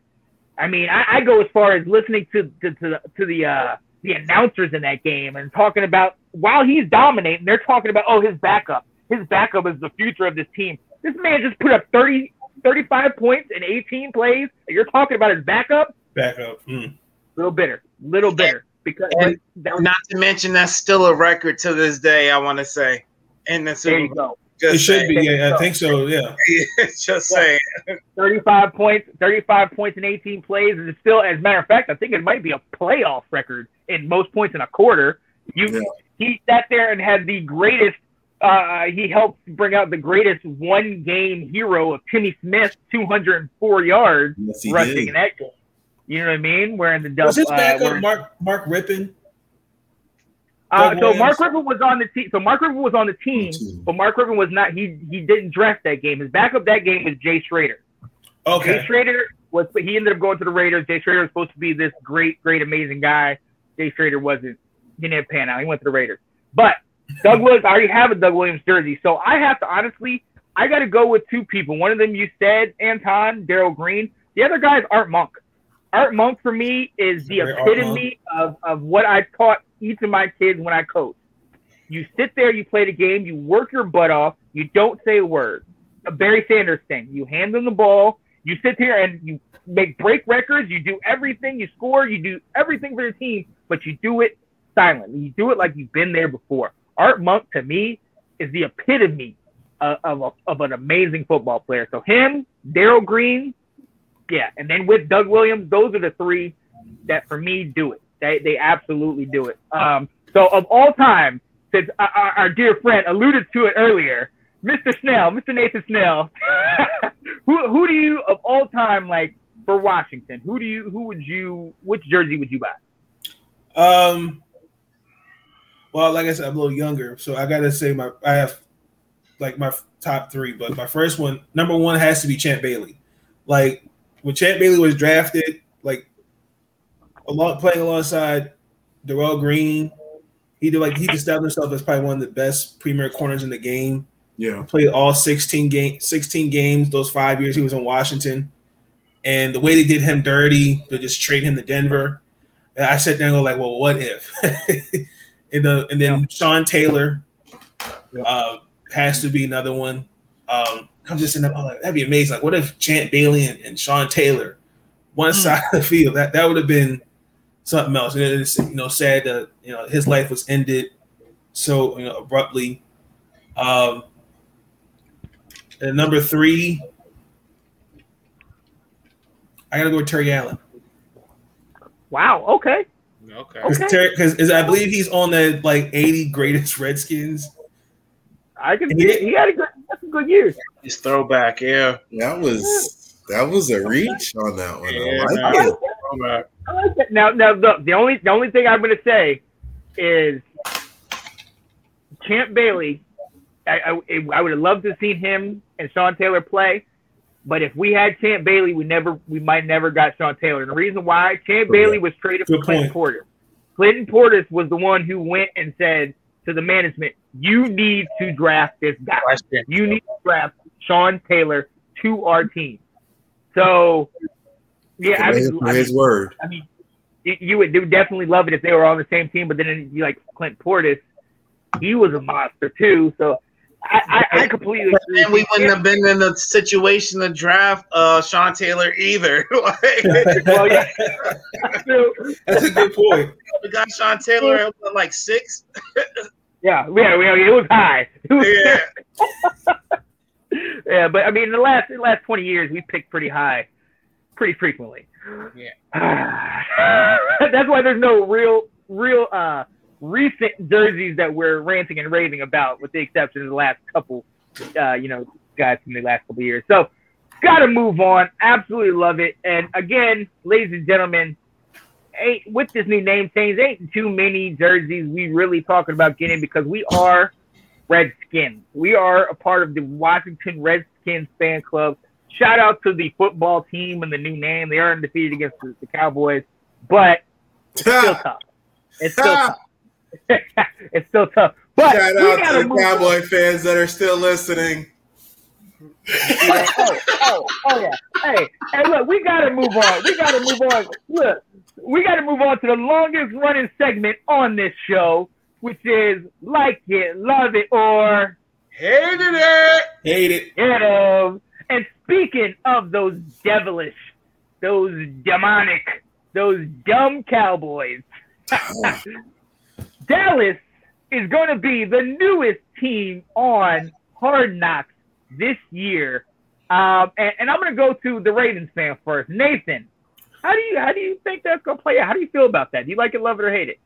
I mean, I, I go as far as listening to to to, the- to the uh, the announcers in that game and talking about while he's dominating, they're talking about oh his backup, his backup is the future of this team. This man just put up 30, 35 points in 18 plays. And you're talking about his backup. Back up. Mm. Little bitter, little bitter because And that was, Not to mention that's still a record to this day. I want to say, in the there Super you Bowl. Go. It should saying. be. Yeah, I think so. Yeah. just saying. 35 points, 35 points in 18 plays, and it's still, as a matter of fact, I think it might be a playoff record in most points in a quarter. You, Yeah. he sat there and had the greatest. Uh, he helped bring out the greatest one-game hero of Timmy Smith, 204 yards Yes, rushing did. in that game. You know what I mean? Wearing the double. Was his uh, backup wearing- Mark Mark Rypien? Uh, so Mark? Rypien was on the team. So Mark Rypien was on the team, but Mark Rypien was not. He he didn't dress that game. His backup that game was Jay Schroeder. Okay. Jay Schroeder was he ended up going to the Raiders. Jay Schroeder was supposed to be this great, great, amazing guy. Jay Schroeder wasn't. He didn't pan out. He went to the Raiders. But Doug Williams, I already have a Doug Williams jersey, so I have to honestly, I got to go with two people. One of them you said, Anton Darrell Green. The other guy is Art Monk. Art Monk for me is the epitome of, of what I've taught each of my kids when I coach. You sit there, you play the game, you work your butt off, you don't say a word. A Barry Sanders thing. You hand them the ball, you sit here and you make break records, you do everything, you score, you do everything for your team, but you do it silently. You do it like you've been there before. Art Monk to me is the epitome of, of, a, of an amazing football player. So him, Darrell Green, yeah, and then with Doug Williams, those are the three that for me do it. They they absolutely do it. Um, so of all time, since our, our, dear friend alluded to it earlier, Mr. Snell, Mr. Nathan Snell, who who do you of all time like for Washington? Who do you who would you which jersey would you buy? Um. Well, like I said, I'm a little younger, so I gotta say my I have like my top three, but my first one, number one, has to be Champ Bailey. Like when Champ Bailey was drafted, like along playing alongside Darrell Green, he did like he established himself as probably one of the best premier corners in the game. Yeah. played all 16 game 16 games those five years he was in Washington. And the way they did him dirty, they just trade him to Denver. And I sat there and go like, well, what if? and, the, and then Sean Taylor uh, has to be another one. Um, I'm just in there, like, that'd be amazing. Like, what if Champ Bailey and, and Sean Taylor, one side of the field? That that would have been something else. And it's you know sad that you know his life was ended so you know abruptly. Um, and number three, I gotta go with Terry Allen Wow. Okay. Okay. Okay. because I believe he's on the like 80 greatest Redskins. I can see he- it. He had a good, that's a good years. It's throwback, yeah. That was that was a reach on that one. Yeah, I man. like it. Like. Now, now the, the only the only thing I'm going to say is Champ Bailey. I, I, I would have loved to have seen him and Sean Taylor play, but if we had Champ Bailey, we never we might never got Sean Taylor. And the reason why Champ Correct. Bailey was traded for Clinton point. Porter. Clinton Portis was the one who went and said to the management, "You need to draft this guy." You need to draft Sean Taylor to our team. So, yeah, I For his, mean, for I his word. I mean, you, you would you would definitely love it if they were on the same team. But then you like Clint Portis, he was a monster too. So I, I, I completely agree. And we wouldn't have been in the situation to draft uh, Sean Taylor either. like, Well, yeah. So, That's a good point. we got Sean Taylor at like six. yeah, yeah, yeah, it was high. It was, Yeah, yeah, but I mean, in the last in the last twenty years, we picked pretty high, pretty frequently. Yeah. That's why there's no real, real uh, recent jerseys that we're ranting and raving about, with the exception of the last couple, uh, you know, guys from the last couple years. So, gotta move on. Absolutely love it. And again, ladies and gentlemen, ain't with this new name change, ain't too many jerseys we really talking about getting because we are Redskins. We are a part of the Washington Redskins fan club. Shout out to the football team and the new name. They are undefeated against the, the Cowboys, but it's still tough. It's still tough. it's still tough. But Shout out gotta the move on. Cowboy fans that are still listening. Oh, oh, oh, oh yeah. Hey, hey, look, we gotta move on. We gotta move on. Look, we gotta move on to the longest running segment on this show, which is like it, love it, or hated it. Hate it. you know. Speaking of those devilish, those demonic, those dumb cowboys, Dallas is going to be the newest team on Hard Knocks this year. Um, and, and I'm going to go to the Ravens fan first. Nathan, how do you how do you think that's going to play out? How do you feel about that? Do you like it, love it, or hate it?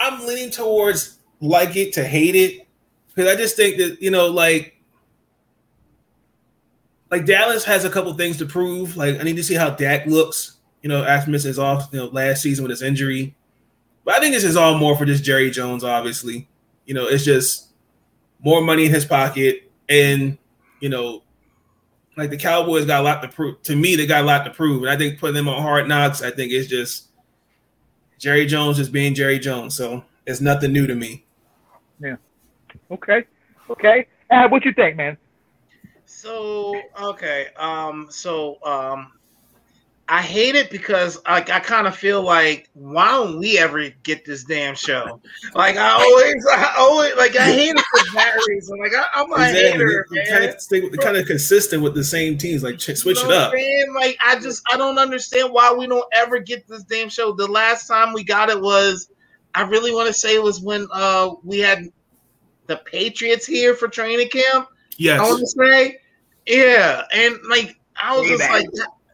I'm leaning towards like it to hate it because I just think that you know like like Dallas has a couple things to prove. Like I need to see how Dak looks. You know, after missing his off you know last season with his injury. But I think this is all more for just Jerry Jones. Obviously, you know, it's just more money in his pocket, and you know, like the Cowboys got a lot to prove. To me, they got a lot to prove, and I think putting them on hard knocks, I think it's just Jerry Jones just being Jerry Jones. So it's nothing new to me. Yeah. Okay, okay. Uh, what you think, man? So okay, um, so um, I hate it because like I kind of feel like why don't we ever get this damn show? Like I always, I always like I hate it for that reason. Like I, I'm a hater, They kind of stay with, kind of consistent with the same teams. Like switch You it up. what Like I just I don't understand why we don't ever get this damn show. The last time we got it was I really want to say it was when uh we had the Patriots here for training camp. Yes. I want to say, yeah, and like I was Way just back. like,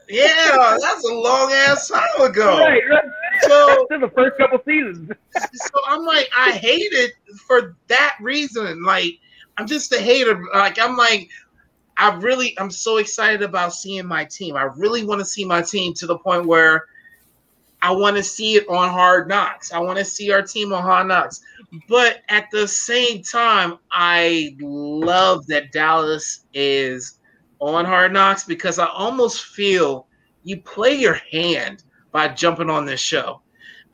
yeah, that's a long ass time ago. Right, right. So, This is the first couple seasons. so I'm like, I hate it for that reason. Like, I'm just a hater. Like, I'm like, I really, I'm so excited about seeing my team. I really want to see my team to the point where I want to see it on Hard Knocks. I want to see our team on Hard Knocks. But at the same time, I love that Dallas is on Hard Knocks because I almost feel you play your hand by jumping on this show.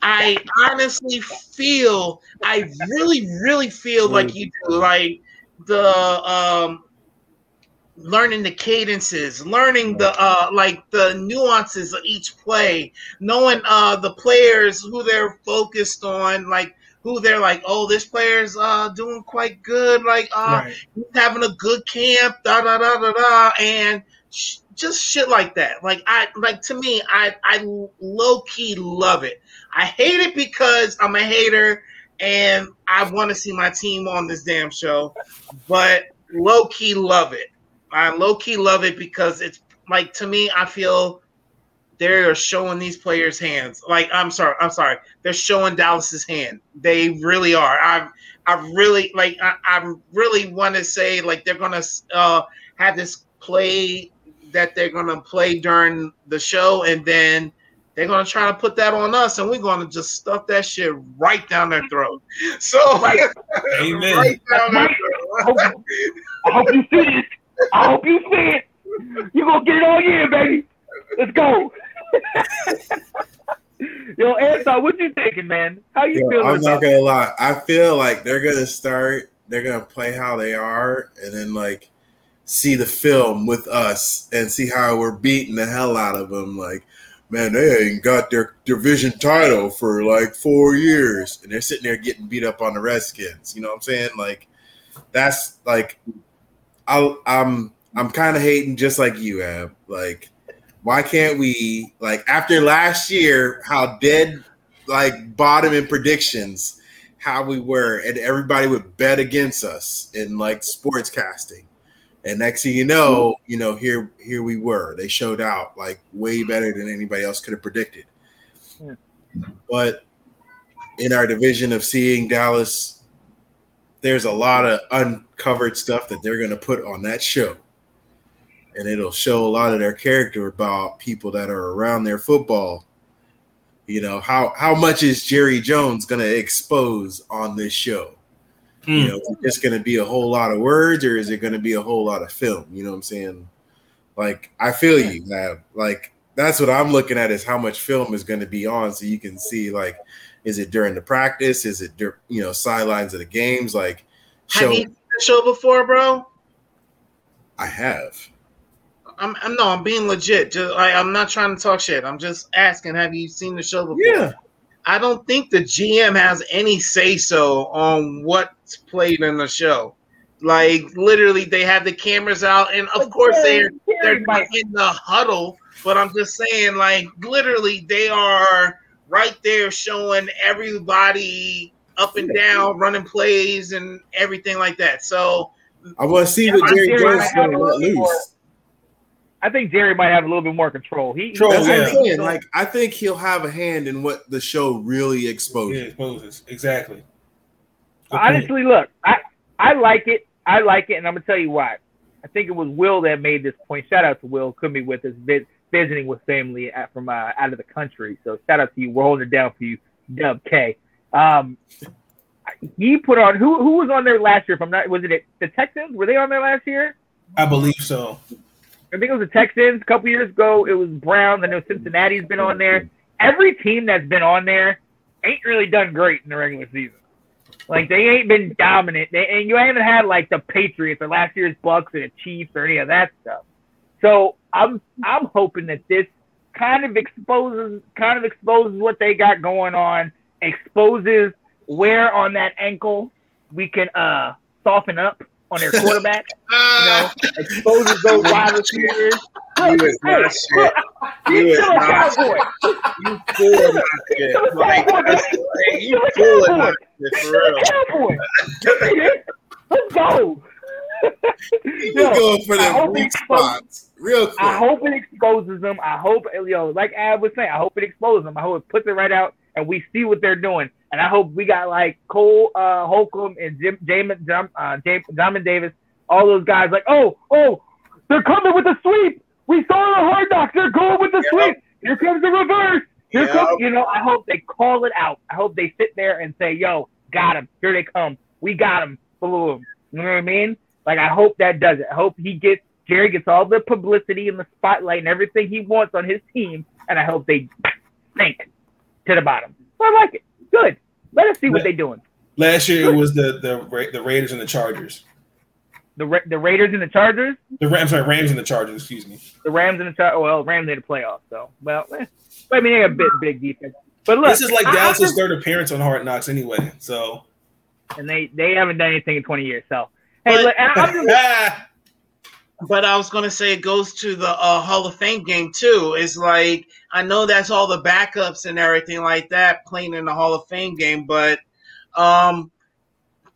I honestly feel, I really, really feel like you do. Like the um learning the cadences, learning the uh like the nuances of each play, knowing uh the players who they're focused on, like who they're like, oh, this player's uh doing quite good, like uh Right. he's having a good camp, da da da da da, and sh- just shit like that. Like I like to me, I I low key love it. I hate it because I'm a hater and I want to see my team on this damn show, but low key love it. I low key love it because it's like to me, I feel they're showing these players' hands. Like I'm sorry, I'm sorry, they're showing Dallas's hand. They really are. I I really like. I, I really want to say like they're gonna uh, have this play that they're gonna play during the show, and then they're gonna try to put that on us, and we're gonna just stuff that shit right down their throat. So Right. Amen. right down their Right. I hope, I hope you see it. I hope you see it. You gonna get it all year, baby. Let's go. Yo, Anton, what you thinking, man? How you Yo, feeling I'm not gonna lie. I feel like they're gonna start. They're gonna play how they are, and then like see the film with us and see how we're beating the hell out of them. Like man, they ain't got their division title for like four years, and they're sitting there getting beat up on the Redskins. You know what I'm saying? Like, that's like, I, I'm I'm kind of hating just like you, Ab. Like, why can't we like after last year, how dead like bottom in predictions, how we were, and everybody would bet against us in like sports casting. And next thing you know, you know, here here we were. They showed out like way better than anybody else could have predicted. Yeah. But in our division of seeing Dallas, there's a lot of uncovered stuff that they're gonna put on that show. And it'll show a lot of their character about people that are around their football. You know, how how much is Jerry Jones gonna expose on this show? You hmm. know, is it just going to be a whole lot of words, or is it going to be a whole lot of film? You know what I'm saying? Like, I feel you, Lab. Like, that's what I'm looking at is how much film is going to be on, so you can see like, is it during the practice? Is it dur- you know sidelines of the games? Like, Have show you seen the show before, bro? I have. I'm, I'm no, I'm being legit. Just I, I'm not trying to talk shit. I'm just asking. Have you seen the show before? Yeah, I don't think the GM has any say so on what's played in the show. Like literally, they have the cameras out, and of course they're they're not in the huddle. But I'm just saying, like literally, they are right there showing everybody up and down, running plays and everything like that. So I want to see what I'm Jerry. Jones is going to let little more- loose. I think Jerry might have a little bit more control. He, Control, That's what I'm yeah. saying. Like, I think he'll have a hand in what the show really exposes. Yeah, exposes. exposes exactly. Good point. honestly, look, I I like it. I like it, and I'm gonna tell you why. I think it was Will that made this point. Shout out to Will, could be with us vi- visiting with family at, from uh, out of the country. So shout out to you. We're holding it down for you, Dub K. Um, he put on who who was on there last year? If I'm not, was it the Texans? Were they on there last year? I believe so. I think it was the Texans. A couple years ago, it was Browns. I know Cincinnati's been on there. Every team that's been on there ain't really done great in the regular season. Like they ain't been dominant, they, and you haven't had like the Patriots or last year's Bucs or the Chiefs or any of that stuff. So I'm I'm hoping that this kind of exposes kind of exposes what they got going on, exposes where on that ankle we can uh soften up on their quarterback. You know, exposes those wide receivers. You is Hey, not shit. You You is not cowboy. You full of that shit. Like, like, you of that shit for real. Cowboy. Let's go. You Yo, going for I them weak spots real quick. I hope it exposes them. I hope, yo, like Ab was saying, I hope it exposes them. I hope it puts it right out and we see what they're doing. And I hope we got like Cole uh, Holcomb and Jim, Jamin, Jam, uh, Jam, Jamin Davis, all those guys like, oh, oh, they're coming with the sweep. We saw the hard knocks. They're going with the Yep. sweep. Here comes the reverse. Here Yep. comes, you know, I hope they call it out. I hope they sit there and say, yo, got him. Here they come. We got him. You know what I mean? Like, I hope that does it. I hope he gets, Jerry gets all the publicity and the spotlight and everything he wants on his team. And I hope they sink to the bottom. So I like it. Good. Let us see what they're doing. Last year it was the the the Raiders and the Chargers. The, Ra- the Raiders and the Chargers, The Rams, sorry, Rams and the Chargers. Excuse me. the Rams and the Chargers. Well, Rams made the playoffs, So, well, eh. I mean, they have a bit big defense. But look, this is like I- I Dallas's just- third appearance on Hard Knocks anyway. So and they they haven't done anything in 20 years. So hey, But- look, I'm just, But I was gonna say it goes to the uh, Hall of Fame game too. It's like I know that's all the backups and everything like that playing in the Hall of Fame game, but um,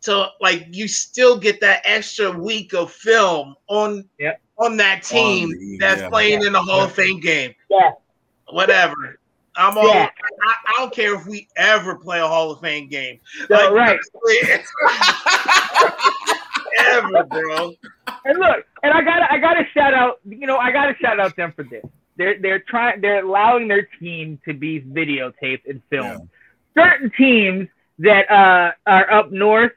so like you still get that extra week of film on Yep. on that team the- that's yeah. playing in the Hall of Fame game. Yeah. Whatever. I'm all. Yeah. I, I don't care if we ever play a Hall of Fame game. so, right. ever, bro. And look, and I got to I got to shout out. You know, I got to shout out them for this. They're they're trying. They're allowing their team to be videotaped and filmed. Certain teams that uh, are up north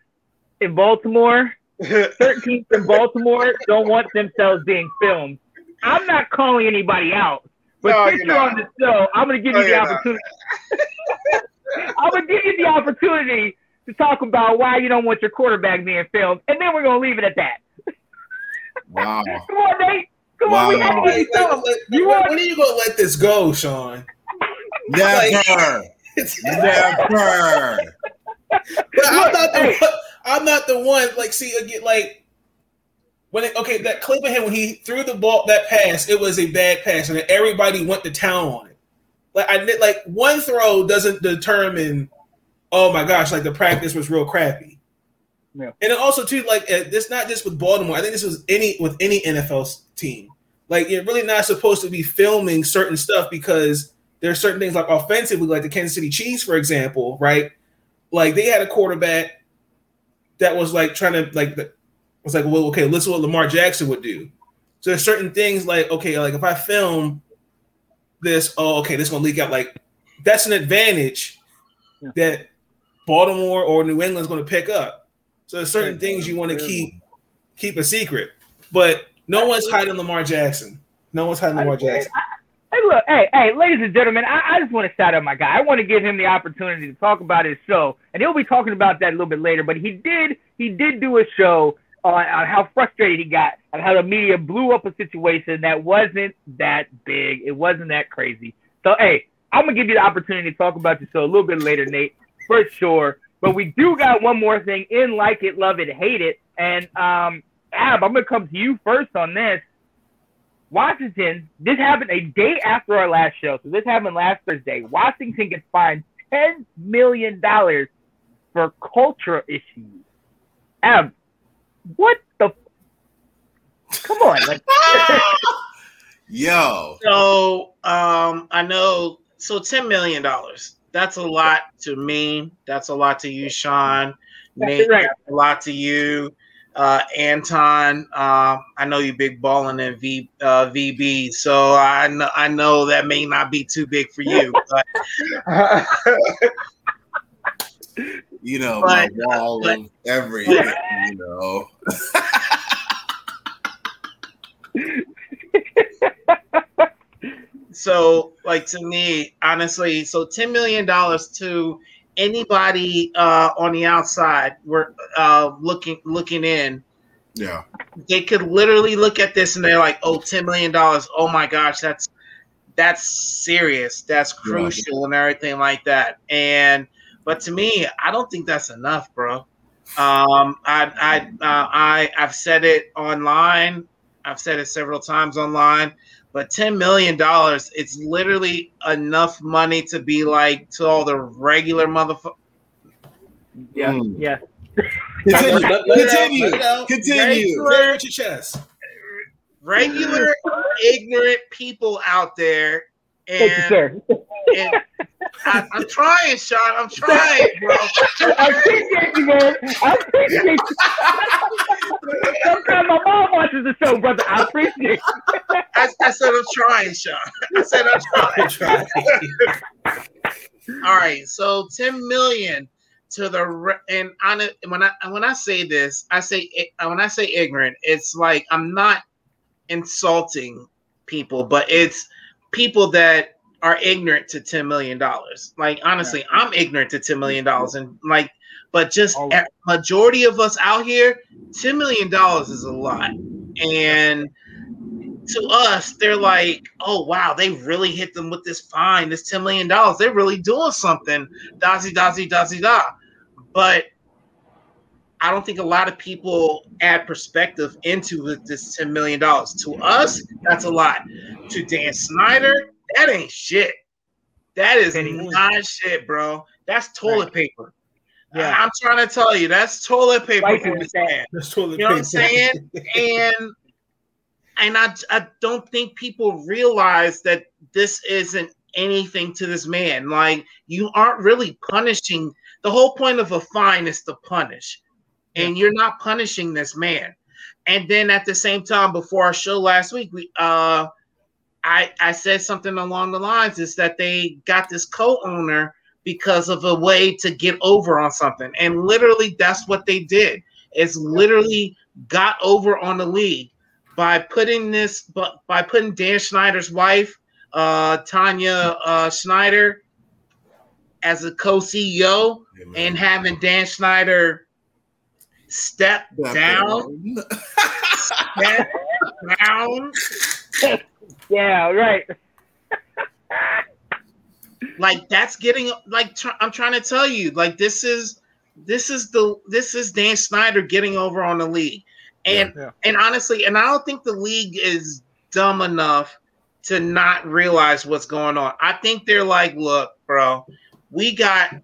in Baltimore, certain teams in Baltimore don't want themselves being filmed. I'm not calling anybody out, but No, since you're on the show, I'm going to give No, you the opportunity. I'm to give you the opportunity to talk about why you don't want your quarterback being filmed, and then we're going to leave it at that. Wow. Come on, Nate. Come what we Wow. had to Like, tell like, You when, want when are you gonna let this go, Sean? Never. Never. But I'm not the one, I'm not the one. Like, see again, like when it, okay, that clip of him when he threw the ball that pass, it was a bad pass, and everybody went to town on it. Like I did- like one throw doesn't determine. Oh my gosh! Like the practice was real crappy. Yeah. And then also too, like uh, it's not just with Baltimore. I think this was any with any NFL s- team. Like you're really not supposed to be filming certain stuff because there are certain things like offensively, like the Kansas City Chiefs, for example, right? Like they had a quarterback that was like trying to like was like, well, okay, listen what Lamar Jackson would do. So there's certain things like, okay, like if I film this, oh, okay, this gonna leak out. Like that's an advantage Yeah. that Baltimore or New England's gonna pick up. So there's certain things you want to keep keep a secret. But no one's hiding Lamar Jackson. No one's hiding Lamar Jackson. Hey, look, hey, hey, ladies and gentlemen, I, I just want to shout out my guy. I want to give him the opportunity to talk about his show, and he'll be talking about that a little bit later. But he did, he did do a show on, on how frustrated he got and how the media blew up a situation that wasn't that big. It wasn't that crazy. So, hey, I'm gonna give you the opportunity to talk about your show a little bit later, Nate, for sure. But we do got one more thing in like it, love it, hate it, and um, Ab, I'm gonna come to you first on this. Washington, this happened a day after our last show. So this happened last Thursday. Washington gets fined $10 million for cultural issues. Ab, what the? f- Come on. Like, Yo. So um, I know. So ten million dollars. That's a lot to me. That's a lot to you, Sean. Nate, right. that's a lot to you, uh, Anton. Uh, I know you big balling in V uh, VB, so I know I know that may not be too big for you, but You know, my wall but- and everything, you know. so like to me honestly so 10 million dollars to anybody uh on the outside we're uh looking looking in. Yeah. they could literally look at this and they're like oh 10 million dollars. Oh my gosh that's that's serious. That's crucial and everything like that. And but to me i don't think that's enough bro. Um i i uh, i i've said it online. I've said it several times online but 10 million dollars it's literally enough money to be like to all the regular motherfuckers yeah, Mm. yeah. Continue. Continue. let it. Continue. Say your chest. regular ignorant people out there Thank you, sir. and I, I'm trying, Sean. I'm trying, bro. I appreciate you, man. I appreciate you. Sometimes my mom watches the show, brother. I appreciate you. I, I said I'm trying, Sean. I said I'm trying. trying. All right, so 10 million to the and on it when I when I say this, I say eh, when I say ignorant, it's like I'm not insulting people, but it's people that are ignorant to 10 million dollars. Like honestly, I'm ignorant to 10 million dollars and like but just Oh. majority of us out here, 10 million dollars is a lot. And to us, they're like, oh wow, they really hit them with this fine, this $10 million. They're really doing something. Dazzy, dazzy, dazzy, da. But I don't think a lot of people add perspective into this $10 million. To us, that's a lot. To Dan Snyder, that ain't shit. That is not shit, bro. That's toilet paper. Yeah. I'm trying to tell you, that's toilet paper Right, for this that- man. That's totally You know what I'm saying? and and I I don't think people realize that this isn't anything to this man. Like you aren't really punishing. The whole point of a fine is to punish, and you're not punishing this man. And then at the same time, before our show last week, we uh, I I said something along the lines is that they got this co-owner because of a way to get over on something, and literally that's what they did. It's literally got over on the league by putting this, but by putting Dan Snyder's wife, uh, Tanya uh, Snyder, as a co-CEO, and having Dan Snyder step down, step down, yeah, right. like that's getting like tr- I'm trying to tell you, like this is this is the this is Dan Snyder getting over on the league, and Yeah. and honestly, and I don't think the league is dumb enough to not realize what's going on. I think they're like, look, bro, we got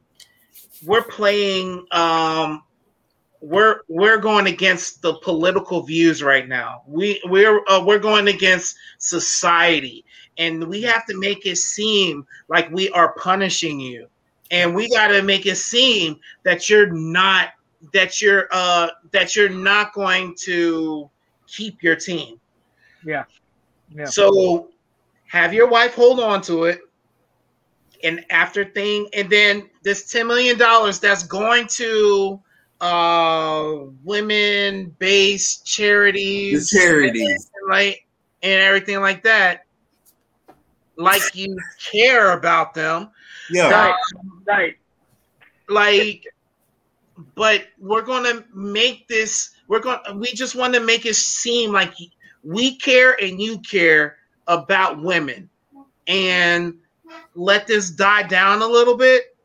we're playing um we're we're going against the political views right now. We we're uh, we're going against society and we have to make it seem like we are punishing you. And we got to make it seem that you're not that you're uh that you're not going to keep your team. Yeah. Yeah. So have your wife hold on to it. And after thing, and then this $10 million that's going to uh women based The charities, charities. right? And everything like that. Like you care about them. Yeah. Right. Right. Like, but we're gonna make this, we're gonna we just want to make it seem like we care and you care about women and let this die down a little bit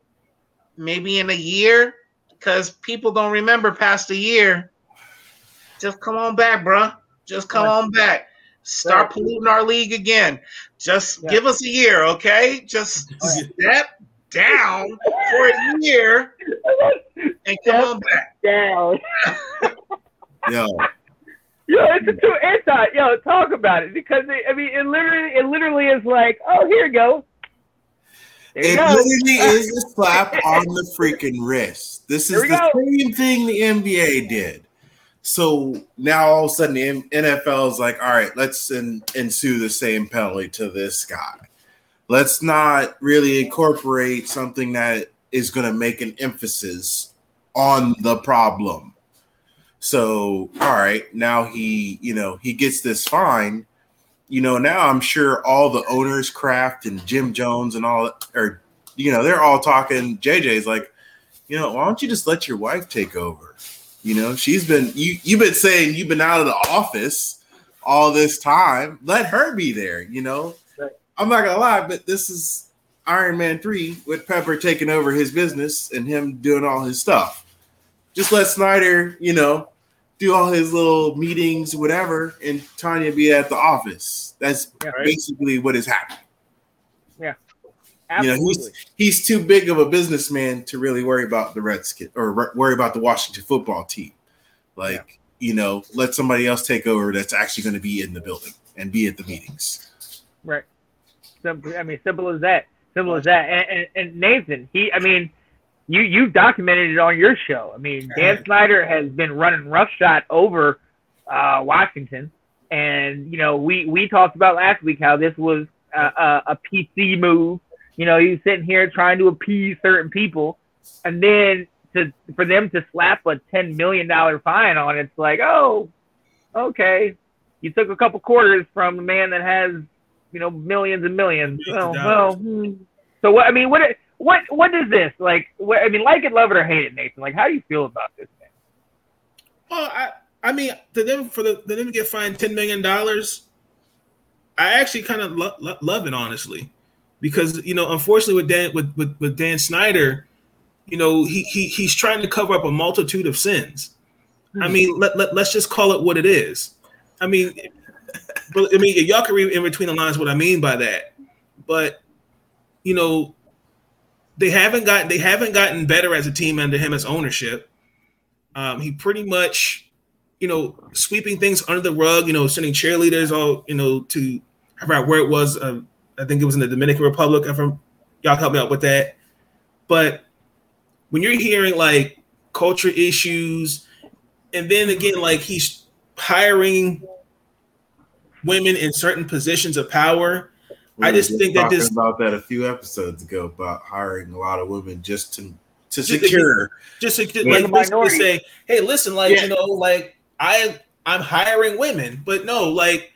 maybe in a year because people don't remember past a year just come on back bruh just come on back start polluting our league again just Yeah. give us a year okay just step down for a year and come on back Down. Yo. Yo, it's a true anti. Yo, talk about it because it, I mean, it literally, it literally is like, oh, here you go. It go. literally is a slap on the freaking wrist. This is the go. same thing the NBA did. So now all of a sudden the NFL is like, all right, let's en- ensue the same penalty to this guy. Let's not really incorporate something that is going to make an emphasis on the problem. So, all right, now he, you know, he gets this fine. You know, now I'm sure all the owners, Kraft and Jim Jones and all, or, you know, they're all talking. JJ's like, you know, why don't you just let your wife take over? You know, she's been, you, you've been saying you've been out of the office all this time. Let her be there, you know? Right. I'm not going to lie, but this is Iron Man 3 with Pepper taking over his business and him doing all his stuff. Just let Snyder, you know, do all his little meetings, whatever, and Tanya be at the office. That's Yeah. basically what is happening. Yeah, you know, he's he's too big of a businessman to really worry about the Redskins or worry about the Washington football team. Like, you know, let somebody else take over that's actually going to be in the building and be at the meetings. Right. Simple. I mean, simple as that. Simple as that. And, and, and Nathan, he, I mean, you you documented it on your show. I mean, Dan Snyder has been running roughshod over uh, Washington, and you know, we we talked about last week how this was a, a, a PC move. You know, he's sitting here trying to appease certain people, and then to for them to slap a ten million dollar fine on it's like, oh, okay, you took a couple quarters from a man that has you know millions and millions. Well, well, hmm. so what? I mean, what? What? What is this like? What, I mean, like it, love it, or hate it, Nathan. Like, how do you feel about this? Man? Well, I, I mean, to them for the them to get fined ten million dollars, I actually kind of lo- lo- love it honestly, because you know, unfortunately with Dan with, with with Dan Snyder, you know, he he he's trying to cover up a multitude of sins. I mean, hmm. let, let let's just call it what it is. I mean, but I mean, y'all can read in between the lines what I mean by that, but you know, they haven't got they haven't gotten better as a team under him as ownership. Um, he pretty much, you know, sweeping things under the rug. You know, sending cheerleaders all you know to I forgot where it was. Uh, I think it was in the Dominican Republic. If I'm, y'all help me out with that. But when you're hearing like culture issues, and then again, like he's hiring women in certain positions of power. We I were just think that this- about that a few episodes ago about hiring a lot of women just to to Just to secure. just to, Yeah, like basically say, hey, listen, like Yeah. you know, like I I'm hiring women, but no, like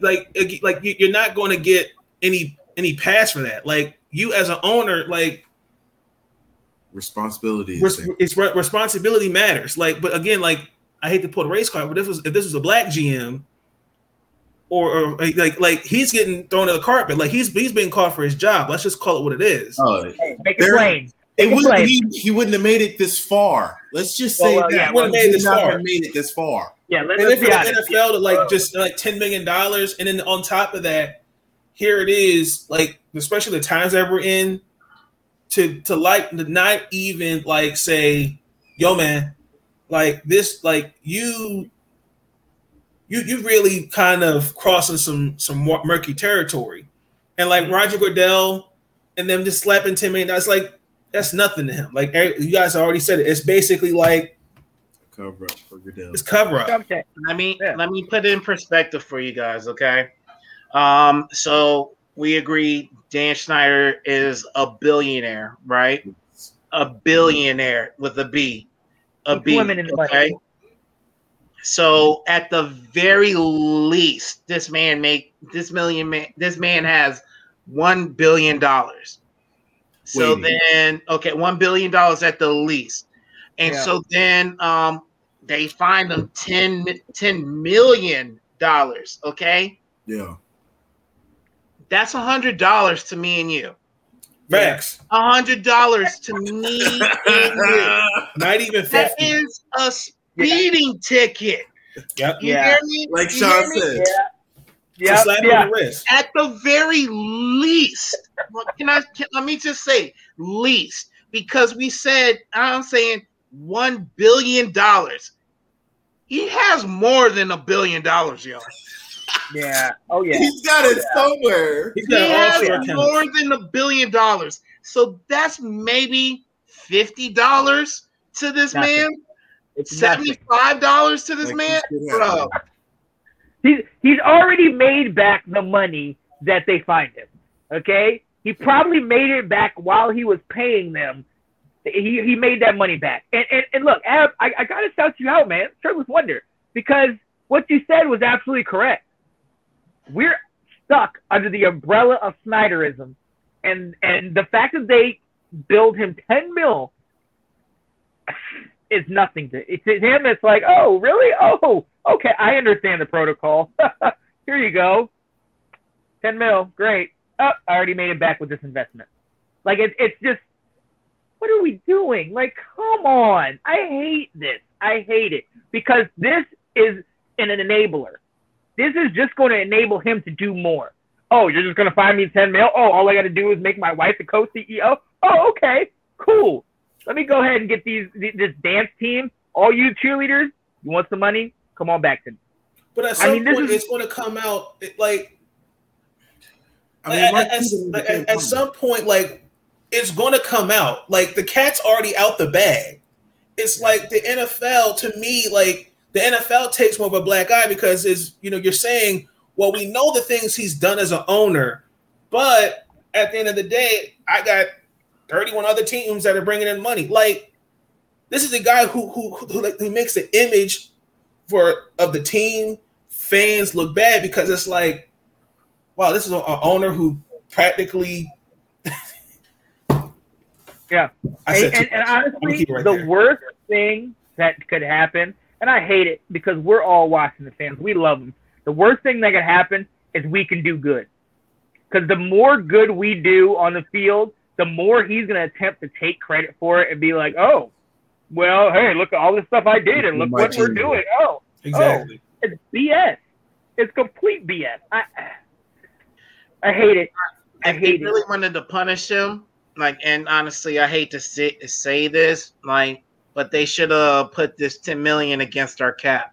like like you- you're not going to get any any pass for that. Like you as an owner, like responsibility. is res- it's re- responsibility matters. Like, but again, like I hate to pull a race card, but if this was if this was a black GM, or, or like like he's getting thrown to the carpet. Like he's he's being called for his job. Let's just call it what it is. Oh, Hey, make it There- plain. it wouldn't, he, he wouldn't have made it this far. Let's just say well, that yeah, he wouldn't have made this far. have made it this far. Yeah, let, and let's then be for the. NFL to like just like ten million dollars, and then on top of that, here it is, like especially the times that we're in, to to like to not even like say, yo man, like this, like you, you you really kind of crossing some some murky territory, and like Roger Goodell and them just slapping ten million, that's like that's nothing to him. Like eh, you guys already said it, it's basically like Cover up for Goodell. it's cover up. Jump check. Let me Yeah. let me put it in perspective for you guys, okay? Um, so we agree Dan Snyder is a billionaire, right? A billionaire with a B. A He's B. swimming in the money. Okay. So at the very least, this man make this million man this man has one billion dollars. So Waiting. then okay, one billion dollars at the least. And Yeah. so then um they find them 10, 10 million dollars. Okay. Yeah. That's a hundred dollars to me and you. Max. A hundred dollars to me and you. Not even That fifty. is a speeding ticket. Yep. You Yeah. hear me? Like You Sean hear said. Yeah, slap yeah. on the wrist. At the very least, what can I can, let me just say least because we said I'm saying one billion dollars. He has more than a billion dollars, yo. Yeah. Oh yeah. He's got it somewhere. He's He got has offshore accounts. more than a billion dollars. So that's maybe fifty dollars to this Nothing. man. It's. Seventy-five dollars to this Like, man, bro. have. He's he's already made back the money that they find him. Okay, he probably made it back while he was paying them. He he made that money back. And and, and look, Ab, I, I gotta shout you out, man. Shirtless Wonder, because what you said was absolutely correct. We're stuck under the umbrella of Snyderism, and and the fact that they billed him ten mil is nothing to, it, to him. It's like, oh, really? Oh, okay, I understand the protocol. Here you go, ten mil, great. Oh, I already made it back with this investment. Like it's it's just, what are we doing? Like, come on! I hate this. I hate it because this is an enabler. This is just going to enable him to do more. Oh, you're just going to find me 10 mil? Oh, all I got to do is make my wife the co-CEO? Oh, okay, cool. Let me go ahead and get these this dance team. All you cheerleaders, you want some money? Come on back to me. But at I some mean, point, is- it's going to come out it- like, I mean, at, at- Cuban at- at some point, like, it's going to come out. Like the cat's already out the bag. It's like the NFL to me, like the NFL takes more of a black eye because is you know you're saying, well, we know the things he's done as an owner, but at the end of the day, I got 31 other teams that are bringing in money. Like this is a guy who who who, like, who makes the image for of the team fans look bad because it's like, wow, this is an owner who practically. Yeah. I And, and, and much. I'm gonna honestly, right the there. worst thing that could happen, and I hate it because we're all Washington fans. We love them. The worst thing that could happen is we can do good. Because the more good we do on the field, the more he's going to attempt to take credit for it and be like, oh, well, hey, look at all this stuff I did and look My what we're doing. Oh, exactly. it's BS. It's complete BS. I, I hate it. I if they really it. wanted to punish him, like, and honestly, I hate to say, say this, like, but they should have put this ten million against our cap.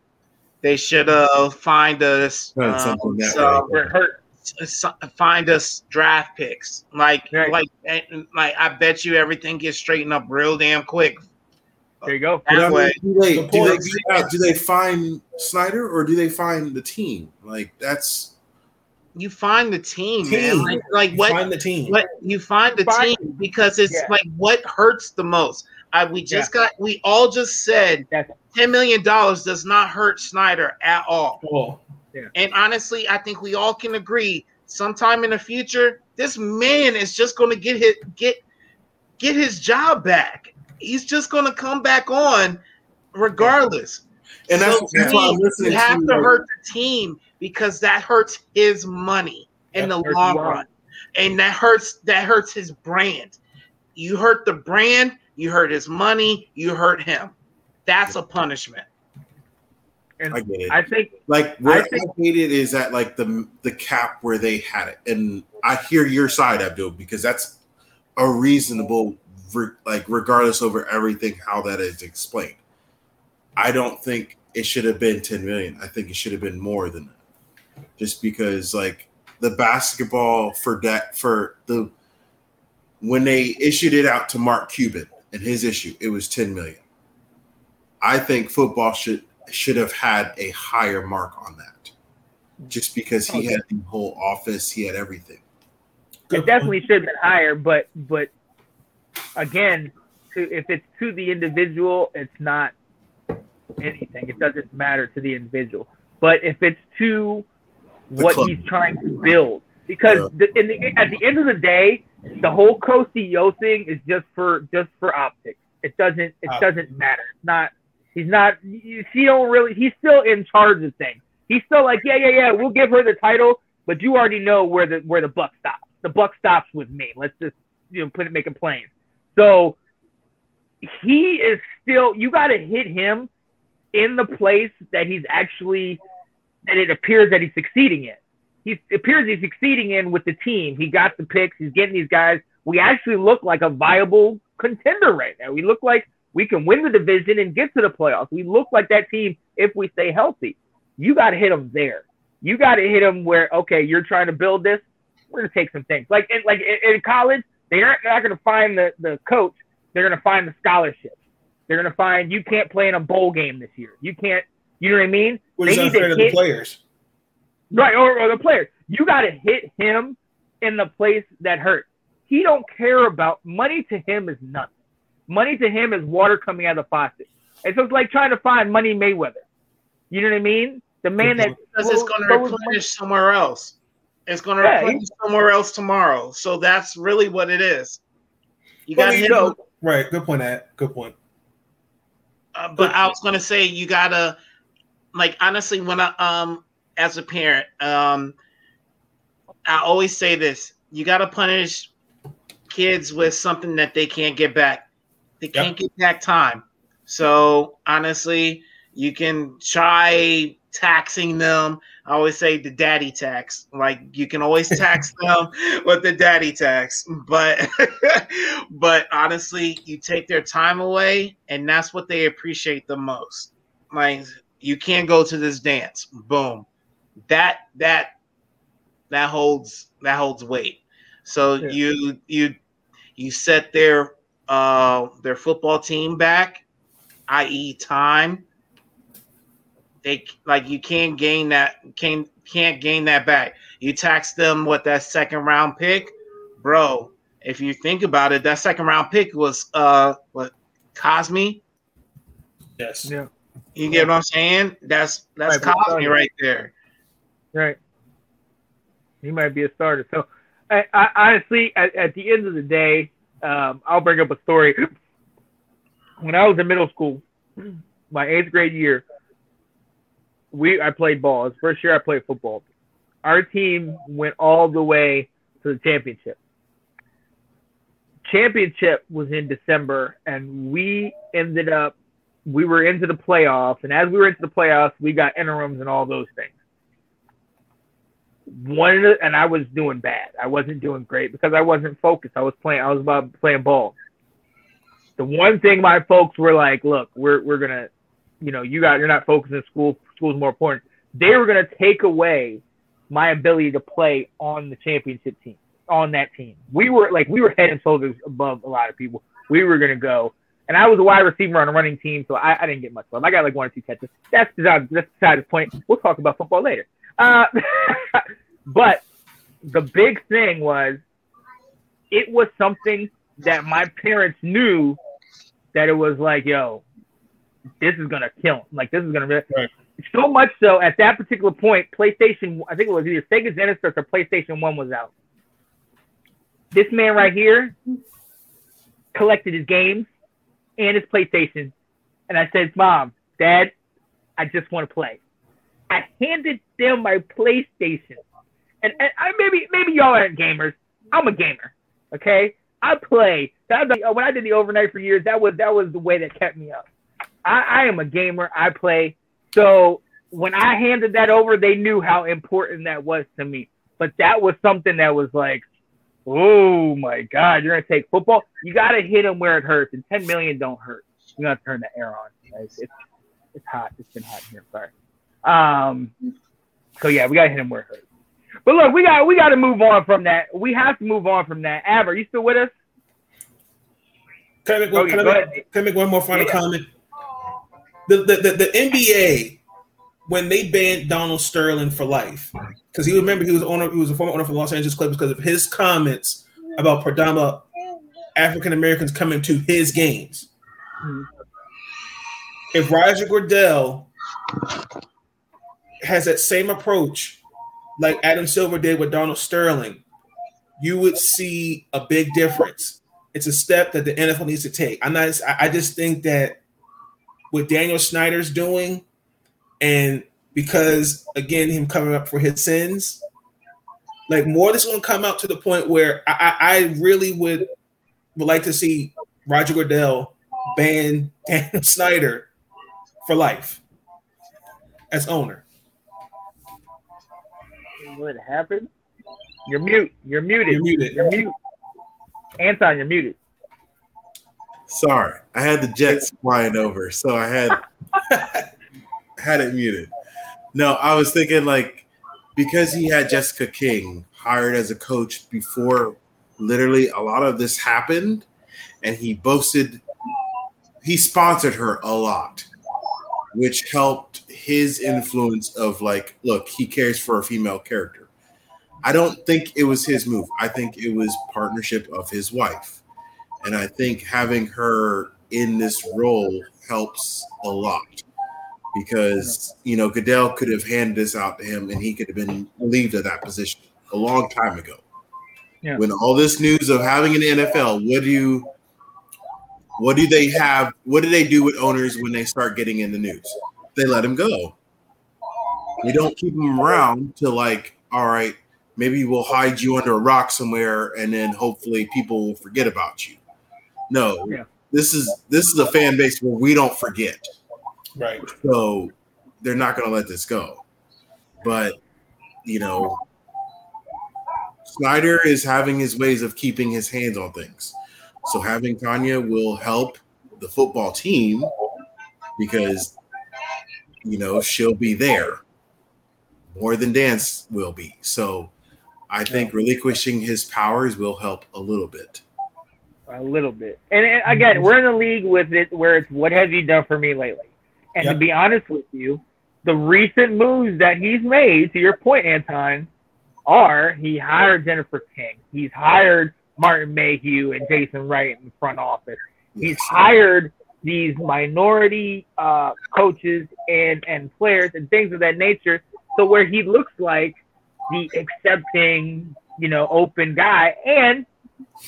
They should have fined us. Um, something that some- We're hurt. S- find us draft picks. Like, Right. like, like, I bet you everything gets straightened up real damn quick. There you go. But That mean, way, do they, The do, they, do they find Snyder or do they find the team? Like that's you find the team, Team. man. Like, like You what? Find the team. What you find the Find- team because it's Yeah. like what hurts the most. I we just got we all just said That's- ten million dollars does not hurt Snyder at all. And honestly, I think we all can agree. Sometime in the future, this man is just going to get his get get his job back. He's just going to come back on, regardless. and that's, So that's why I'm listening you have to, to hurt the team because that hurts his money in That the long you out. run, and that hurts that hurts his brand. You hurt the brand, you hurt his money, you hurt him. That's a punishment. And I get it. I think like where I, think- hate it is at like the the cap where they had it, and I hear your side, Abdul, because that's a reasonable, like regardless over everything how that is explained. I don't think it should have been ten million. I think it should have been more than that, just because like the basketball for that for the when they issued it out to Mark Cuban and his issue, it was ten million. I think football should should have had a higher mark on that, just because he oh, had the whole office, he had everything. it definitely should have been higher, but but again, to, if it's to the individual, it's not anything. It doesn't matter to the individual. But if it's to The what club. he's trying to build, because the, in the, at the end of the day, the whole co-CEO thing is just for just for optics. It doesn't it Optics. doesn't matter. It's not. He's not. She don't really. He's still in charge of things. He's still like, yeah, yeah, yeah. We'll give her the title, but you already know where the where the buck stops. The buck stops with me. Let's just you know put it make it plain. So he is still. You got to hit him in the place that he's actually that it appears that he's succeeding in. He appears he's succeeding in with the team. He got the picks. He's getting these guys. We actually look like a viable contender right now. We look like we can win the division and get to the playoffs. We look like that team if we stay healthy. You got to hit them there. You got to hit them where okay, you're trying to build this. We're gonna take some things like in, like in, college. They aren't not gonna find the the coach. They're gonna find the scholarship. They're gonna find you can't play in a bowl game this year. You can't. You know what I mean? Which is They unfair to the players. Right, or, or the players. You got to hit him in the place that hurts. He don't care about money. To him is nothing. Money to him is water coming out of the faucet. And so it's like trying to find Money Mayweather. You know what I mean? The man that Because it's going to throws money- replenish somewhere else. It's going to Yeah, replenish somewhere else tomorrow. So that's really what it is. You got to you hit know, him Right. Good point, Ad. Good point. Uh, but I was gonna say you gotta, like, honestly, when I um as a parent, um, I always say this: you gotta punish kids with something that they can't get back. They Yep. can't get back time. So honestly, you can try taxing them. I always say the daddy tax. Like you can always tax them with the daddy tax, but but honestly, you take their time away, and that's what they appreciate the most. Like you can't go to this dance. Boom. That that that holds that holds weight. So Yeah. you you you set their uh their football team back, i.e. time. They like you can't gain that can't can't gain that back. You tax them with that second round pick, bro. If you think about it, that second round pick was uh what Cosme. Yes. Yeah. You get what I'm saying? That's that's Right, Cosme right there. Right. He might be a starter. So, I, I honestly, at, at the end of the day, um, I'll bring up a story. When I was in middle school, my eighth grade year, we I played ball. It was the first year I played football. Our team went all the way to the championship. Championship was in December, and we ended up we were into the playoffs, and as we were into the playoffs, we got interims and all those things. One the, and I was doing bad. I wasn't doing great because I wasn't focused. I was playing. I was about playing ball. The one thing my folks were like, "Look, we're we're gonna, you know, you got you're not focused in school. School's more important." They were gonna take away my ability to play on the championship team, on that team. We were like we were head and shoulders above a lot of people. We were gonna go, and I was a wide receiver on a running team, so I, I didn't get much love. I got like one or two catches. That's beside, that's beside the point. We'll talk about football later. Uh, but the big thing was, it was something that my parents knew that it was like, yo, this is gonna kill him. Like this is gonna. Right. So much so at that particular point, PlayStation, I think it was either Sega Genesis or PlayStation One was out. This man right here collected his games and his PlayStation, and I said, "Mom, Dad, I just want to play." I handed them my PlayStation, and, and I maybe maybe y'all aren't gamers. I'm a gamer. Okay, I play. That when I did the overnight for years, that was that was the way that kept me up. I, I am a gamer. I play. So when I handed that over, they knew how important that was to me. But that was something that was like, oh my God, you're gonna take football. You gotta hit them where it hurts, and 10 million don't hurt. You gotta turn the air on. It's, it's, it's hot. It's been hot here. Sorry. Um. So yeah, we gotta hit him where it hurts. But look, we got we got to move on from that. We have to move on from that. Aber, are you still with us? Can I make, one- Okay, can I make- can I make one more final Yeah. comment? The, the, the, the NBA, when they banned Donald Sterling for life, because he remember he was owner, he was a former owner for the Los Angeles Clippers because of his comments about predominant African Americans coming to his games. Mhm. If Roger Goodell has that same approach like Adam Silver did with Donald Sterling, you would see a big difference. It's a step that the NFL needs to take. I'm not. I just think that what Daniel Snyder's doing, and because again him coming up for his sins, like more this going to come out to the point where I, I, I really would would like to see Roger Goodell ban Daniel Snyder for life as owner. What happened? You're mute. You're muted. You're muted. You're mute. Anton, you're muted. Sorry, I had the Jets flying over, so I had had it muted. No, I was thinking like because he had Jessica King hired as a coach before literally a lot of this happened, and he boasted he sponsored her a lot, which helped his influence of like, look, he cares for a female character. I don't think it was his move. I think it was partnership of his wife. And I think having her in this role helps a lot because you know Goodell could have handed this out to him and he could have been relieved of that position a long time ago. Yeah. When all this news of having an NFL, what do you what do they have? What do they do with owners when they start getting in the news? They let them go. We don't keep them around to like, all right, maybe we'll hide you under a rock somewhere and then hopefully people will forget about you. No, Yeah. this is this is a fan base where we don't forget. Right. So they're not going to let this go. But, you know, Snyder is having his ways of keeping his hands on things. So having Tanya will help the football team because, you know, she'll be there more than Dance will be. So I think relinquishing his powers will help a little bit. A little bit. And, and again, we're in a league with it where it's what have you done for me lately? And Yep. to be honest with you, the recent moves that he's made, to your point, Anton, are he hired Jennifer King. He's hired Martin Mayhew and Jason Wright in the front office. He's hired these minority uh, coaches and, and players and things of that nature. So where he looks like the accepting, you know, open guy. And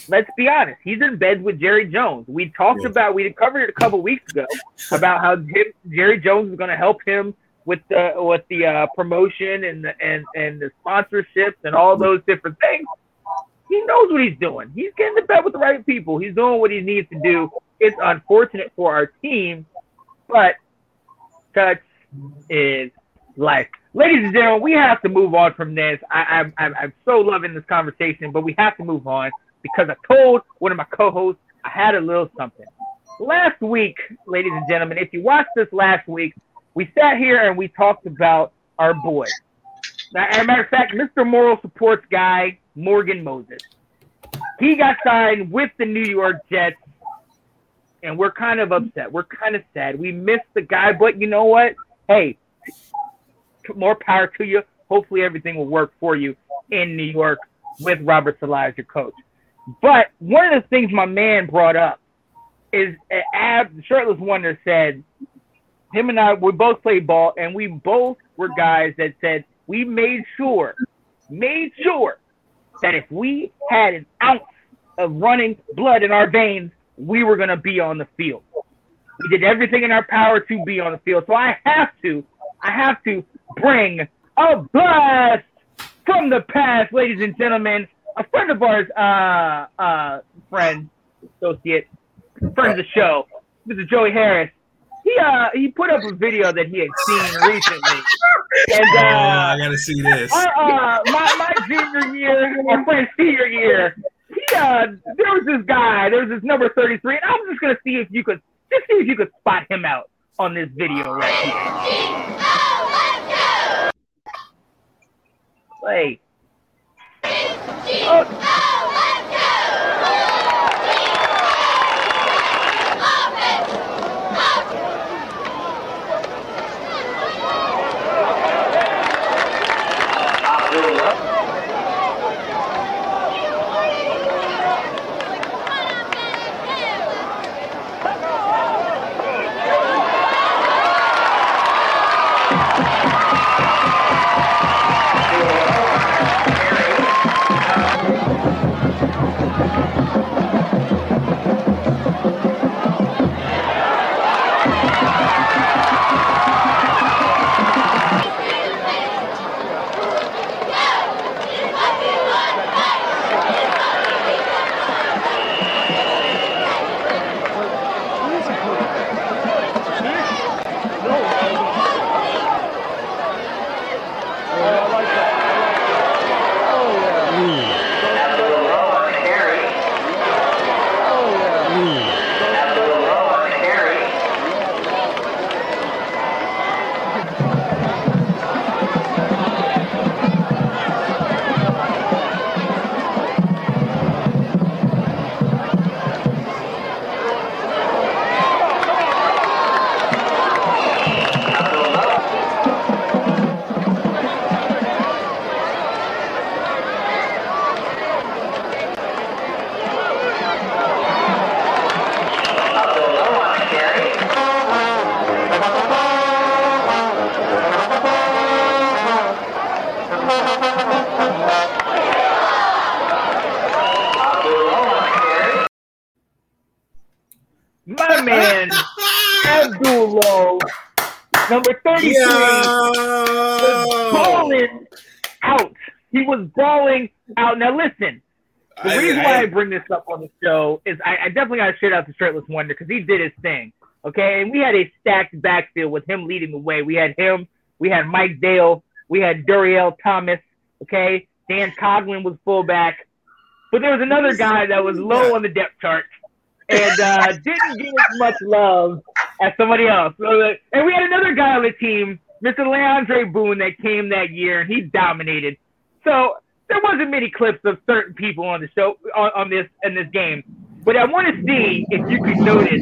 let's be honest, he's in bed with Jerry Jones. We talked Yeah. about, we covered it a couple weeks ago about how him, Jerry Jones is going to help him with the with the uh, promotion and the, and and the sponsorships and all those different things. He knows what he's doing. He's getting in bed with the right people. He's doing what he needs to do. It's unfortunate for our team, but such is life. Ladies and gentlemen, we have to move on from this. I, I'm, I'm, I'm so loving this conversation, but we have to move on because I told one of my co-hosts I had a little something. Last week, ladies and gentlemen, if you watched this last week, we sat here and we talked about our boy. Now, as a matter of fact, Mr. Moral Supports guy, Morgan Moses. He got signed with the New York Jets, and we're kind of upset. We're kind of sad. We missed the guy, but you know what? Hey, more power to you. Hopefully, everything will work for you in New York with Robert Saleh as your coach. But one of the things my man brought up is uh, Ab, the shirtless wonder, said him and I we both played ball, and we both were guys that said we made sure, made sure that if we had an ounce of running blood in our veins, we were going to be on the field. We did everything in our power to be on the field. So I have to, I have to bring a blast from the past, ladies and gentlemen. A friend of ours, uh, uh, friend, associate, friend of the show, Mr. Joey Harris. He uh he put up a video that he had seen recently, and Oh, uh, I gotta see this. our, uh, my, my junior year, my friend's senior year, he, uh, there was this guy, there was this number 33, and I was just to see if you could, just see if you could spot him out on this video right here. Play. Oh, balling out. He was balling out. Now listen, the I- reason I- why I bring this up on the show is I, I definitely got to shout out to Shirtless Wonder because he did his thing. Okay, and we had a stacked backfield with him leading the way. We had him, we had Mike Dale, we had Duriel Thomas. Okay, Dan Coglin was fullback, but there was another guy that was low on the depth chart and uh, didn't get as much love as somebody else. Uh, and we had another guy on the team, Mr. Leandre Boone, that came that year, and he dominated. So there wasn't many clips of certain people on the show on, on this in this game, but I want to see if you could notice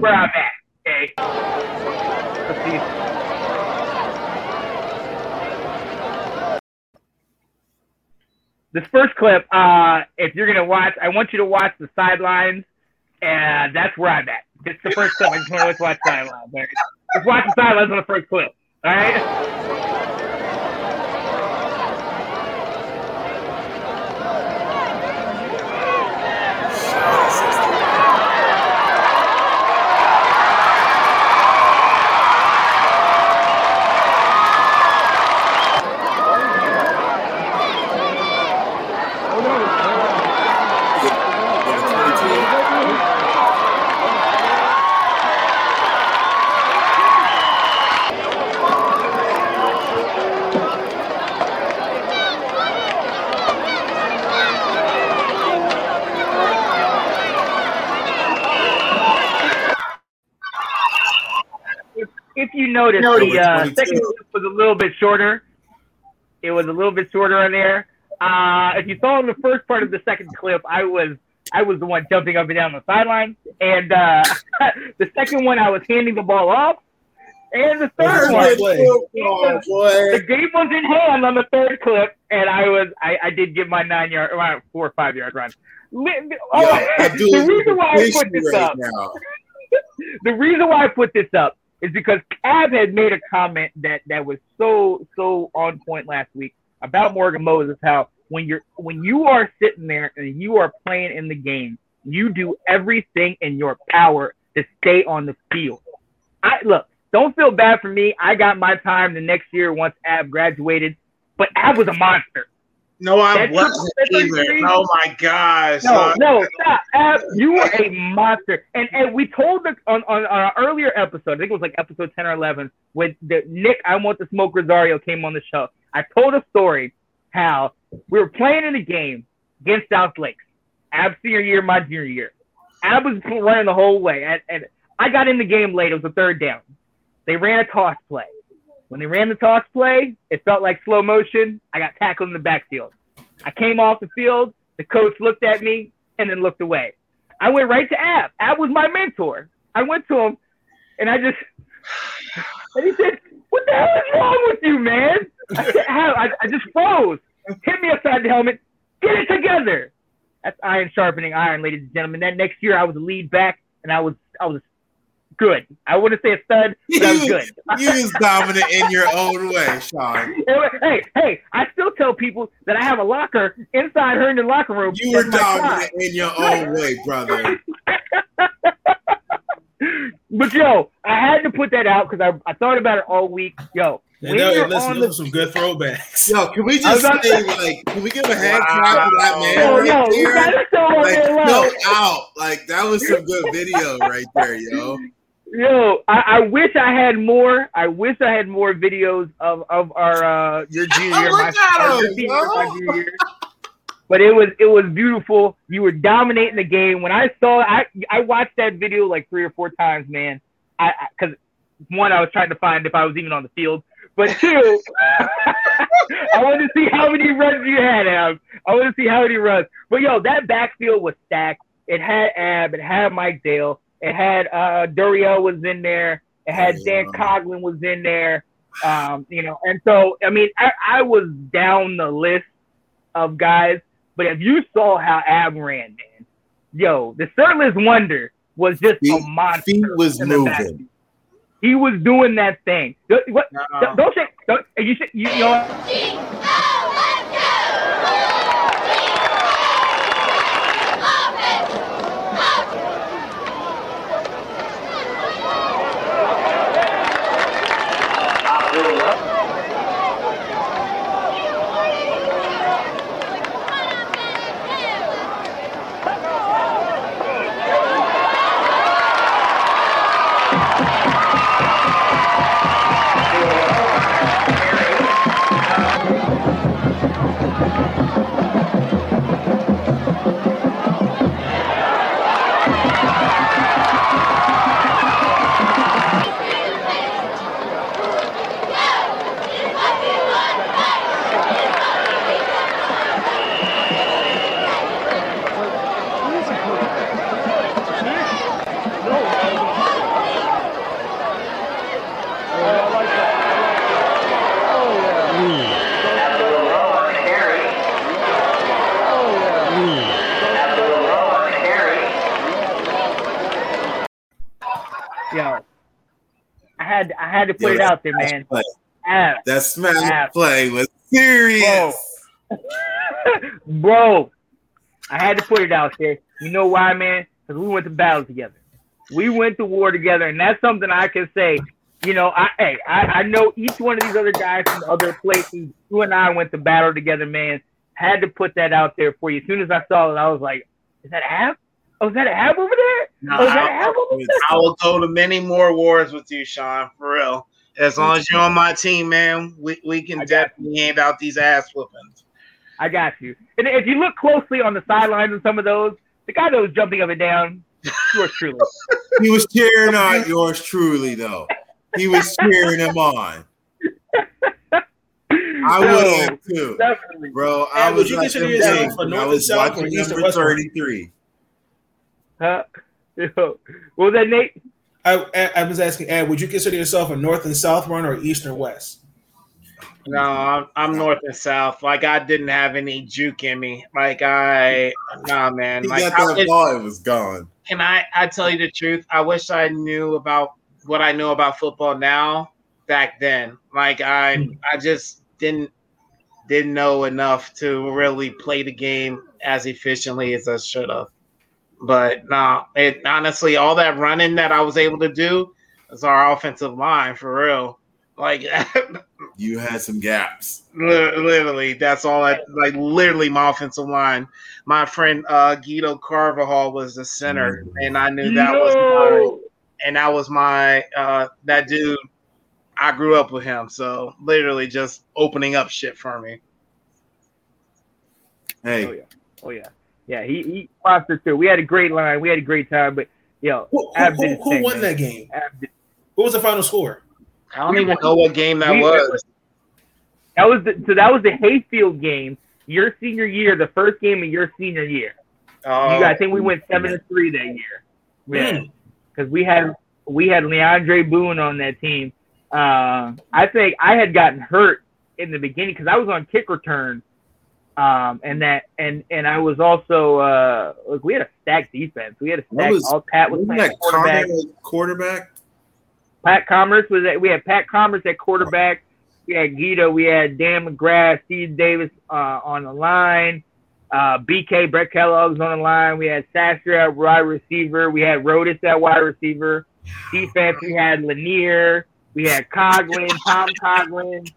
where I'm at. Okay, let's see. This first clip, uh, if you're gonna watch, I want you to watch the sidelines, and that's where I'm at. It's the first clip. I just want to watch sidelines. Let's watch the sidelines on the first clip. All right. if, if you notice, the uh, second clip was a little bit shorter. It was a little bit shorter on there. Uh, if you saw in the first part of the second clip, I was I was the one jumping up and down the sideline, and uh, the second one I was handing the ball off, and the third one Oh, boy. the game was in hand on the third clip, and I was I, I did give my nine yard, or four or five yard run. Oh, Yo, the reason why I put this right up the reason why I put this up is because Cab had made a comment that that was so so on point last week about Morgan Moses. How when you're when you are sitting there and you are playing in the game, you do everything in your power to stay on the field. I look, don't feel bad for me. I got my time the next year once Ab graduated, but Ab was a monster. No, I That wasn't either. Oh my gosh. No, Uh, no, stop. Ab, you were a monster. And and we told the on, on, on our earlier episode, I think it was like episode 10 or 11, when the Nick I Want to Smoke Rosario came on the show. I told a story how we were playing in a game against South Lakes. Ab senior year, my junior year. Ab was running the whole way. And, and I got in the game late. It was a third down. They ran a toss play. When they ran the toss play, it felt like slow motion. I got tackled in the backfield. I came off the field. The coach looked at me and then looked away. I went right to Ab. Ab was my mentor. I went to him and I just, and he said, What the hell is wrong with you, man? I said, I, I just froze. Hit me upside the helmet. Get it together. That's iron sharpening iron, ladies and gentlemen. That next year I was a lead back and I was, I was good. I wouldn't say a stud, but I was You- good. You was dominant in your own way, Sean. Hey, hey, I still tell people that I have a locker inside Herndon locker room. You were That's my dominant in your own way, brother. But yo, I had to put that out because I, I thought about it all week. Yo, And when now, you're listen, on those the some good throwbacks. Yo, can we just about to say, say- like, can we give a hand clap to that man yo, right yo, you there? gotta show on Like, no out. Like, that was some good video right there, yo. Yo, I, I wish I had more. I wish I had more videos of of our uh your junior year, my, our senior my junior year. But it was it was beautiful. You were dominating the game. When I saw I I watched that video like three or four times, man. I because one I was trying to find if I was even on the field, but two I wanted to see how many runs you had, Ab. I want to see how many runs. But yo, that backfield was stacked. It had Ab. It had Mike Dale. It had uh Duriel was in there. It had Dan Yeah. Coughlin was in there. Um, you know, and so I mean, I, I was down the list of guys, but if you saw how Ab ran, man, yo, the Shirtless Wonder was just a monster. feet was moving. He was doing that thing. Don't- What? no. Don't shake. Don't, you should. You, you know. what? Had I had to put Yo, it out there, man. play- Ab, That smash Ab. play was serious. bro, I had to put it out there. You know why, man? Because we went to battle together. We went to war together, and that's something I can say. You know, I hey, I, I know each one of these other guys from other places. You and I went to battle together, man. Had to put that out there for you. As soon as I saw it, I was like, "Is that Ab? Oh, is that Ab over there? No, oh, is that I, Ab over there?" I will go to many more wars with you, Sean, for real. As long as you're on my team, man, we, we can I got definitely hand out these ass whoopings. I got you. And if you look closely on the sidelines of some of those, the guy that was jumping up and down, yours truly. He was cheering on yours truly, though. He was cheering him on. I would have too, Definitely. bro. I Hey, was you like consider yourself a when I North and was South or watching East or number West thirty-three. Huh? Yo, what was that, Nate? I, I, I was asking, Ed, would you consider yourself a North and South runner or East and West? No, I'm, I'm north and south. Like I didn't have any juke in me. Like I, nah, man. He Like got I that wish- ball, it was gone. can I? I tell you the truth. I wish I knew about what I know about football now back then. Like I, I just didn't didn't know enough to really play the game as efficiently as I should have. But no, it honestly, all that running that I was able to do is our offensive line for real. Like You had some gaps. literally, that's all. I like. Literally, my offensive line. My friend uh, Guido Carvajal was the center, and I knew that was my, and that was my uh, that dude. I grew up with him, so literally just opening up shit for me. Hey, Oh yeah, oh yeah, yeah. He he fostered too. We had a great line. We had a great time. But yo, Who, who, who, who thing, won man. that game? Ab did- What was the final score? I don't even know what game that We- was. That was the, so. That was the Hayfield game. Your senior year, the first game of your senior year. Oh, You guys, I think we went seven to three that year. Yeah, Hmm. because we had we had Leandre Boone on that team. Uh, I think I had gotten hurt in the beginning because I was on kick return, um, and that and and I was also uh, look, we had a stacked defense. We had a stacked. was- all Pat was playing that quarterback. Quarterback? Pat Commerce was at, we had Pat Commerce at quarterback. We had Guido. We had Dan McGrath, Steve Davis uh, on the line. Uh, BK Brett Kellogg's on the line. We had Sasser at wide receiver. We had Rodis at wide receiver. Defense, we had Lanier. We had Coglin, Tom Coglin,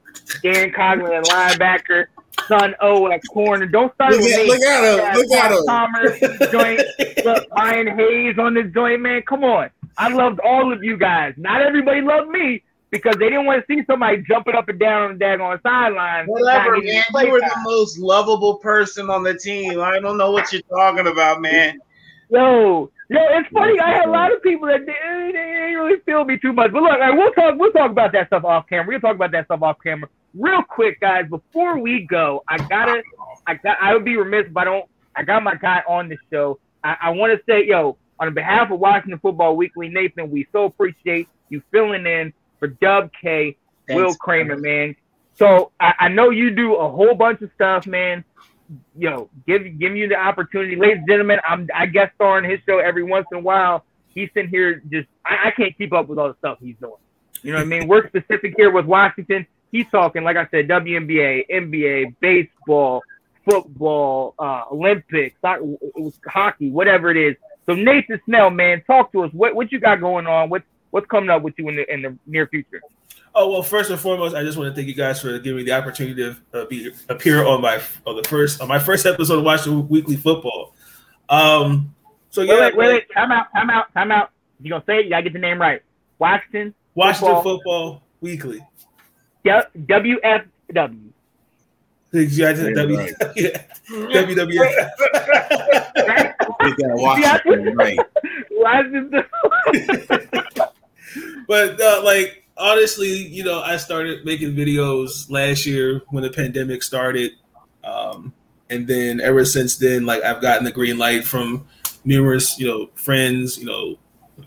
Darren Coglin at linebacker. Son O at corner. Don't start Look with at, me. look at him! Yeah, Look at Pat him! Commerce joint. Look, Ryan Hayes on this joint, man. Come on. I loved all of you guys. Not everybody loved me because they didn't want to see somebody jumping up and down on the daggone sideline. Whatever, not getting man. You were time. the most lovable person on the team. I don't know what you're talking about, man. Yo, yo, it's funny. I had a lot of people that they, they didn't really feel me too much. But look, all right, we'll talk. We'll talk about that stuff off camera. We'll talk about that stuff off camera. Real quick, guys. Before we go, I gotta. I got. I would be remiss if I don't. I got my guy on the show. I, I want to say, yo, on behalf of Washington Football Weekly, Nathan, we so appreciate you filling in for Dub K, Will Thanks. Kramer, man. So I, I know you do a whole bunch of stuff, man. Yo, give give you the opportunity, ladies and gentlemen. I'm I guest star on his show every once in a while. He's sitting here just I, I can't keep up with all the stuff he's doing. You know what I mean? We're specific here with Washington. He's talking, like I said, WNBA, NBA, baseball, football, uh, Olympics, ho- hockey, whatever it is. So Nathan Snell, man, talk to us. What what you got going on? What what's coming up with you in the in the near future? Oh well, first and foremost, I just want to thank you guys for giving me the opportunity to uh, be appear on my on the first on my first episode of Washington Weekly Football. Um, so yeah, Wait, wait, wait, wait. Time out, time out, time out. You're gonna say it, you gotta get the name right. Washington Washington Football. Football, Weekly. W- WFW. Yeah, W- Right. yeah, WWF. Right? Get that Washington right. Washington. but uh, like honestly, you know, I started making videos last year when the pandemic started, um, and then ever since then, like I've gotten the green light from numerous, you know, friends. You know,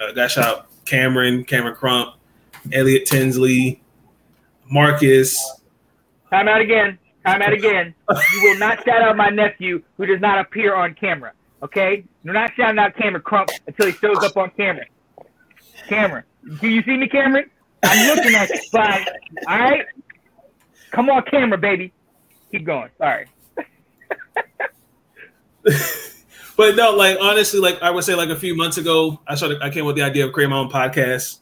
uh, got shout out Cameron, Cameron Crump, Elliot Tinsley, Marcus. Time out again. Time out again. You will not shout out my nephew who does not appear on camera. Okay? You're not shouting out Cameron Crump until he shows up on camera. Cameron. Do you see me, Cameron? I'm looking at you. Bye. All right? Come on, camera, baby. Keep going. Sorry. but no, like honestly, like I would say, like a few months ago, I started. I came with the idea of creating my own podcast.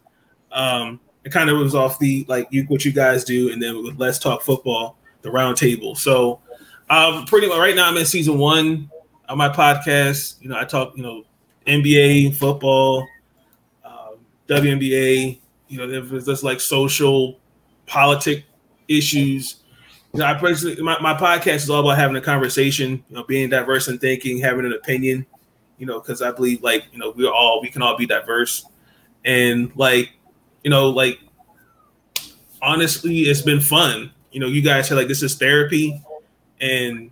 Um, it kind of was off the like you what you guys do, and then with Let's Talk Football, the round table. So, um, pretty much right now, I'm in season one of my podcast. You know, I talk, you know, NBA, football, um, WNBA. You know, there's just like social, politic issues. You know, I personally, my, my podcast is all about having a conversation, you know, being diverse in thinking, having an opinion, you know, because I believe like, you know, we're all, we can all be diverse. And like, you know, like, honestly, it's been fun. You know, you guys are like, this is therapy. And,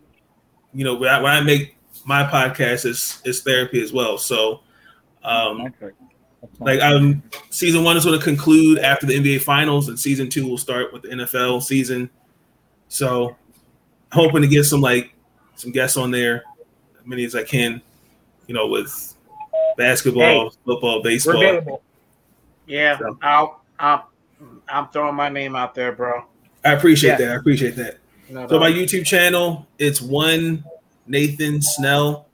you know, when I, when I make my podcast, it's, it's therapy as well. So, um, like um season one is going to conclude after the NBA finals and season two will start with the NFL season. So hoping to get some like some guests on there, as many as I can, you know, with basketball, football, We're baseball. Available. Yeah, So- I'll, I'll, I'm throwing my name out there, bro. I appreciate Yeah. that. I appreciate that. No, So my YouTube channel, it's one Nathan Snell.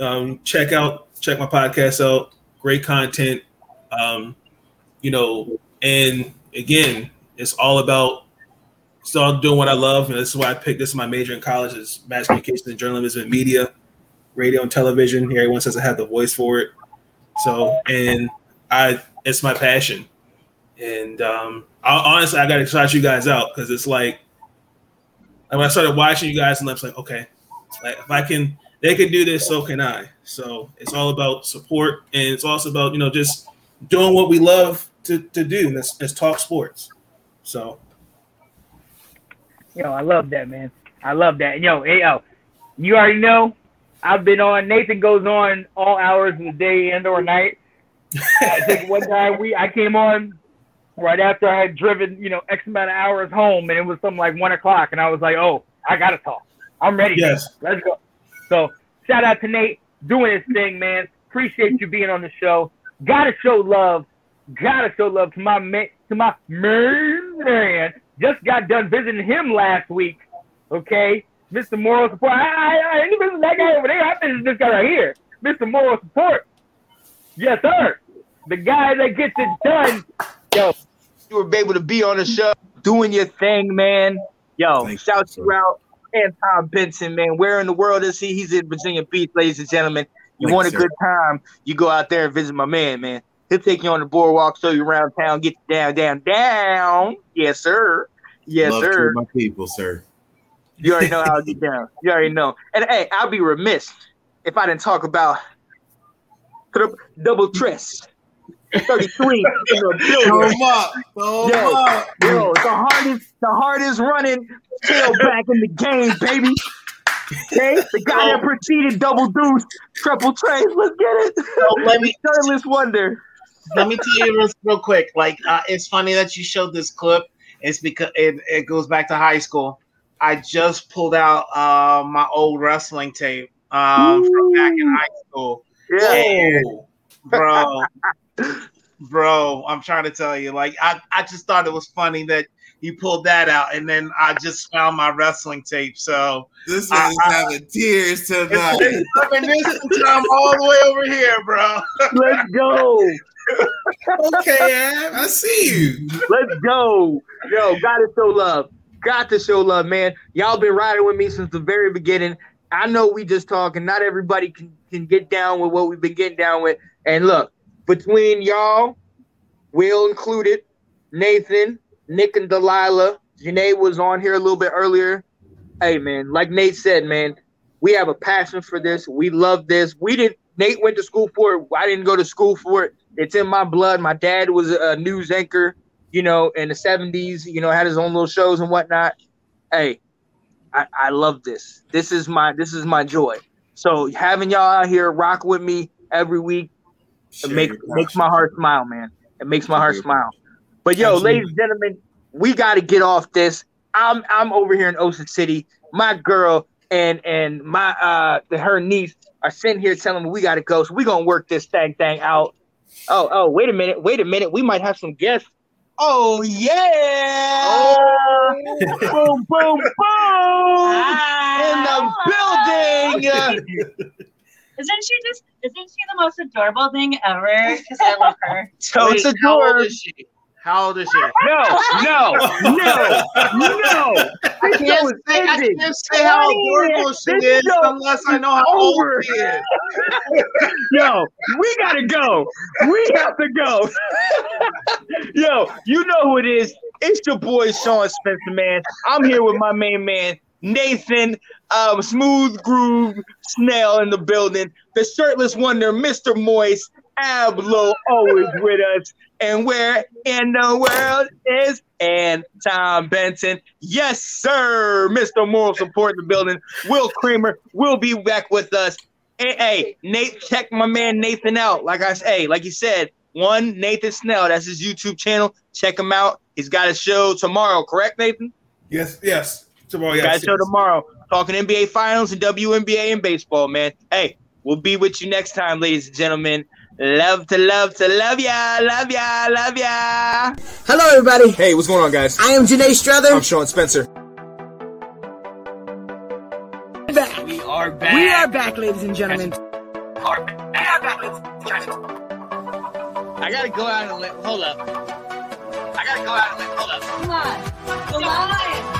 Um, check out check my podcast out. Great content. Um, you know, and again, it's all about still doing what I love, and this is why I picked this is my major in college is mass communication and journalism and media, radio and television. Here, everyone says I have the voice for it. So, and I, it's my passion, and um, I, honestly, I got to shout you guys out because it's like, when I started watching you guys, and I was like, okay, like if I can, they can do this, so can I. So it's all about support, and it's also about you know just doing what we love to, to do, and that's, that's talk sports. So Yo, I love that, man. I love that. Yo, hey, yo, you already know. I've been on. Nathan goes on all hours of the day and or night. I think one time we I came on right after I had driven, you know, X amount of hours home, and it was something like one o'clock, and I was like, oh, I gotta talk. I'm ready. Yes. Let's go. So shout out to Nate doing his thing, man. Appreciate you being on the show. Gotta show love. Gotta show love to my man, to my man. Just got done visiting him last week. Okay, Mr. Moral Support. I, I, I didn't that guy over there. I visited this guy right here, Mr. Moral Support. Yes, sir. The guy that gets it done. Yo, you were able to be on the show, doing your thing, man. Yo, Thank you, shout sir. you out. And Tom Benson, man. Where in the world is he? He's in Virginia Beach, ladies and gentlemen. You Thank want a sir. good time, you go out there and visit my man, man. He'll take you on the boardwalk, show you around town, get you down, down, down. Yes, sir. Yes, Love sir. to my people, sir. You already know how to get down. You already know. And hey, I'll be remiss if I didn't talk about the double tress. 33 in the building. up. Yo, up. Yo, the hardest, the hardest running tailback in the game, baby. Okay, the guy that preceded double deuce, triple trace. Let's get it. So let me Shirtless wonder. let me tell you real, real quick. Like, uh, it's funny that you showed this clip. It's because it, it goes back to high school. I just pulled out uh, my old wrestling tape um, from back in high school. Yeah. Bro, bro, I'm trying to tell you, like, I, I just thought it was funny that you pulled that out, and then I just found my wrestling tape. So This is I- having tears tonight. it's reminiscent time all the way over here, bro. Let's go. okay, Ab, I see you. Let's go. Yo, gotta show love. Got to show love, man. Y'all been riding with me since the very beginning. I know we just talking. Not everybody can, can get down with what we've been getting down with. And look, between y'all, Will included, Nathan, Nick and Delilah, Janae was on here a little bit earlier. Hey man, like Nate said, man, we have a passion for this. We love this. We didn't Nate went to school for it. I didn't go to school for it. It's in my blood. My dad was a news anchor, you know, in the 70s, you know, had his own little shows and whatnot. Hey, I, I love this. This is my this is my joy. So having y'all out here rock with me every week, it makes makes my heart smile, man. It makes my heart smile. But yo, Absolutely. ladies and gentlemen, we got to get off this. I'm I'm over here in Ocean City. My girl and and my uh her niece are sitting here telling me we got to go. So we gonna work this thing thing out. Oh oh, wait a minute, wait a minute. We might have some guests. Oh yeah! Oh. boom boom boom! Ah. In the building. Isn't she just? Isn't she the most adorable thing ever? Because I love her. So it's Wait, how old adorable. is she? How old is she? No, no, no, no. I can't say, I can't say how adorable she This is unless I know how old she is. Yo, we gotta go. We have to go. Yo, you know who it is. It's your boy Sean Spencer, man. I'm here with my main man, Nathan, um, Smooth Groove Snail in the building. The shirtless wonder, Mr. Moist, Ablo, always with us. And where in the world is and Tom Benson? Yes, sir. Mr. Moral Support in the building. Will Creamer will be back with us. Hey, hey, Nate, check my man Nathan out. Like I say, like you said, one Nathan Snell. That's his YouTube channel. Check him out. He's got a show tomorrow, correct, Nathan? Yes, yes. Tomorrow, yes. got a show yes. tomorrow. Talking NBA Finals and WNBA and baseball, man. Hey, we'll be with you next time, ladies and gentlemen. Love to love to love ya, love ya, love ya. Hello, everybody. Hey, what's going on, guys? I am Janae Strother. I'm Sean Spencer. back. We are back. We are back, ladies and gentlemen. I gotta go out and let. Hold up. I gotta go out and let. Hold up. Come on. The line.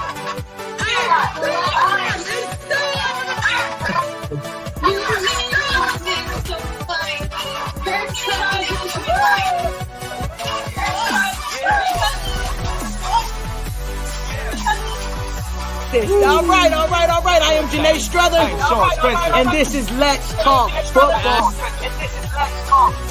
This. All right, all right, all right. I am Janae Struthers, and this is Let's Talk Football.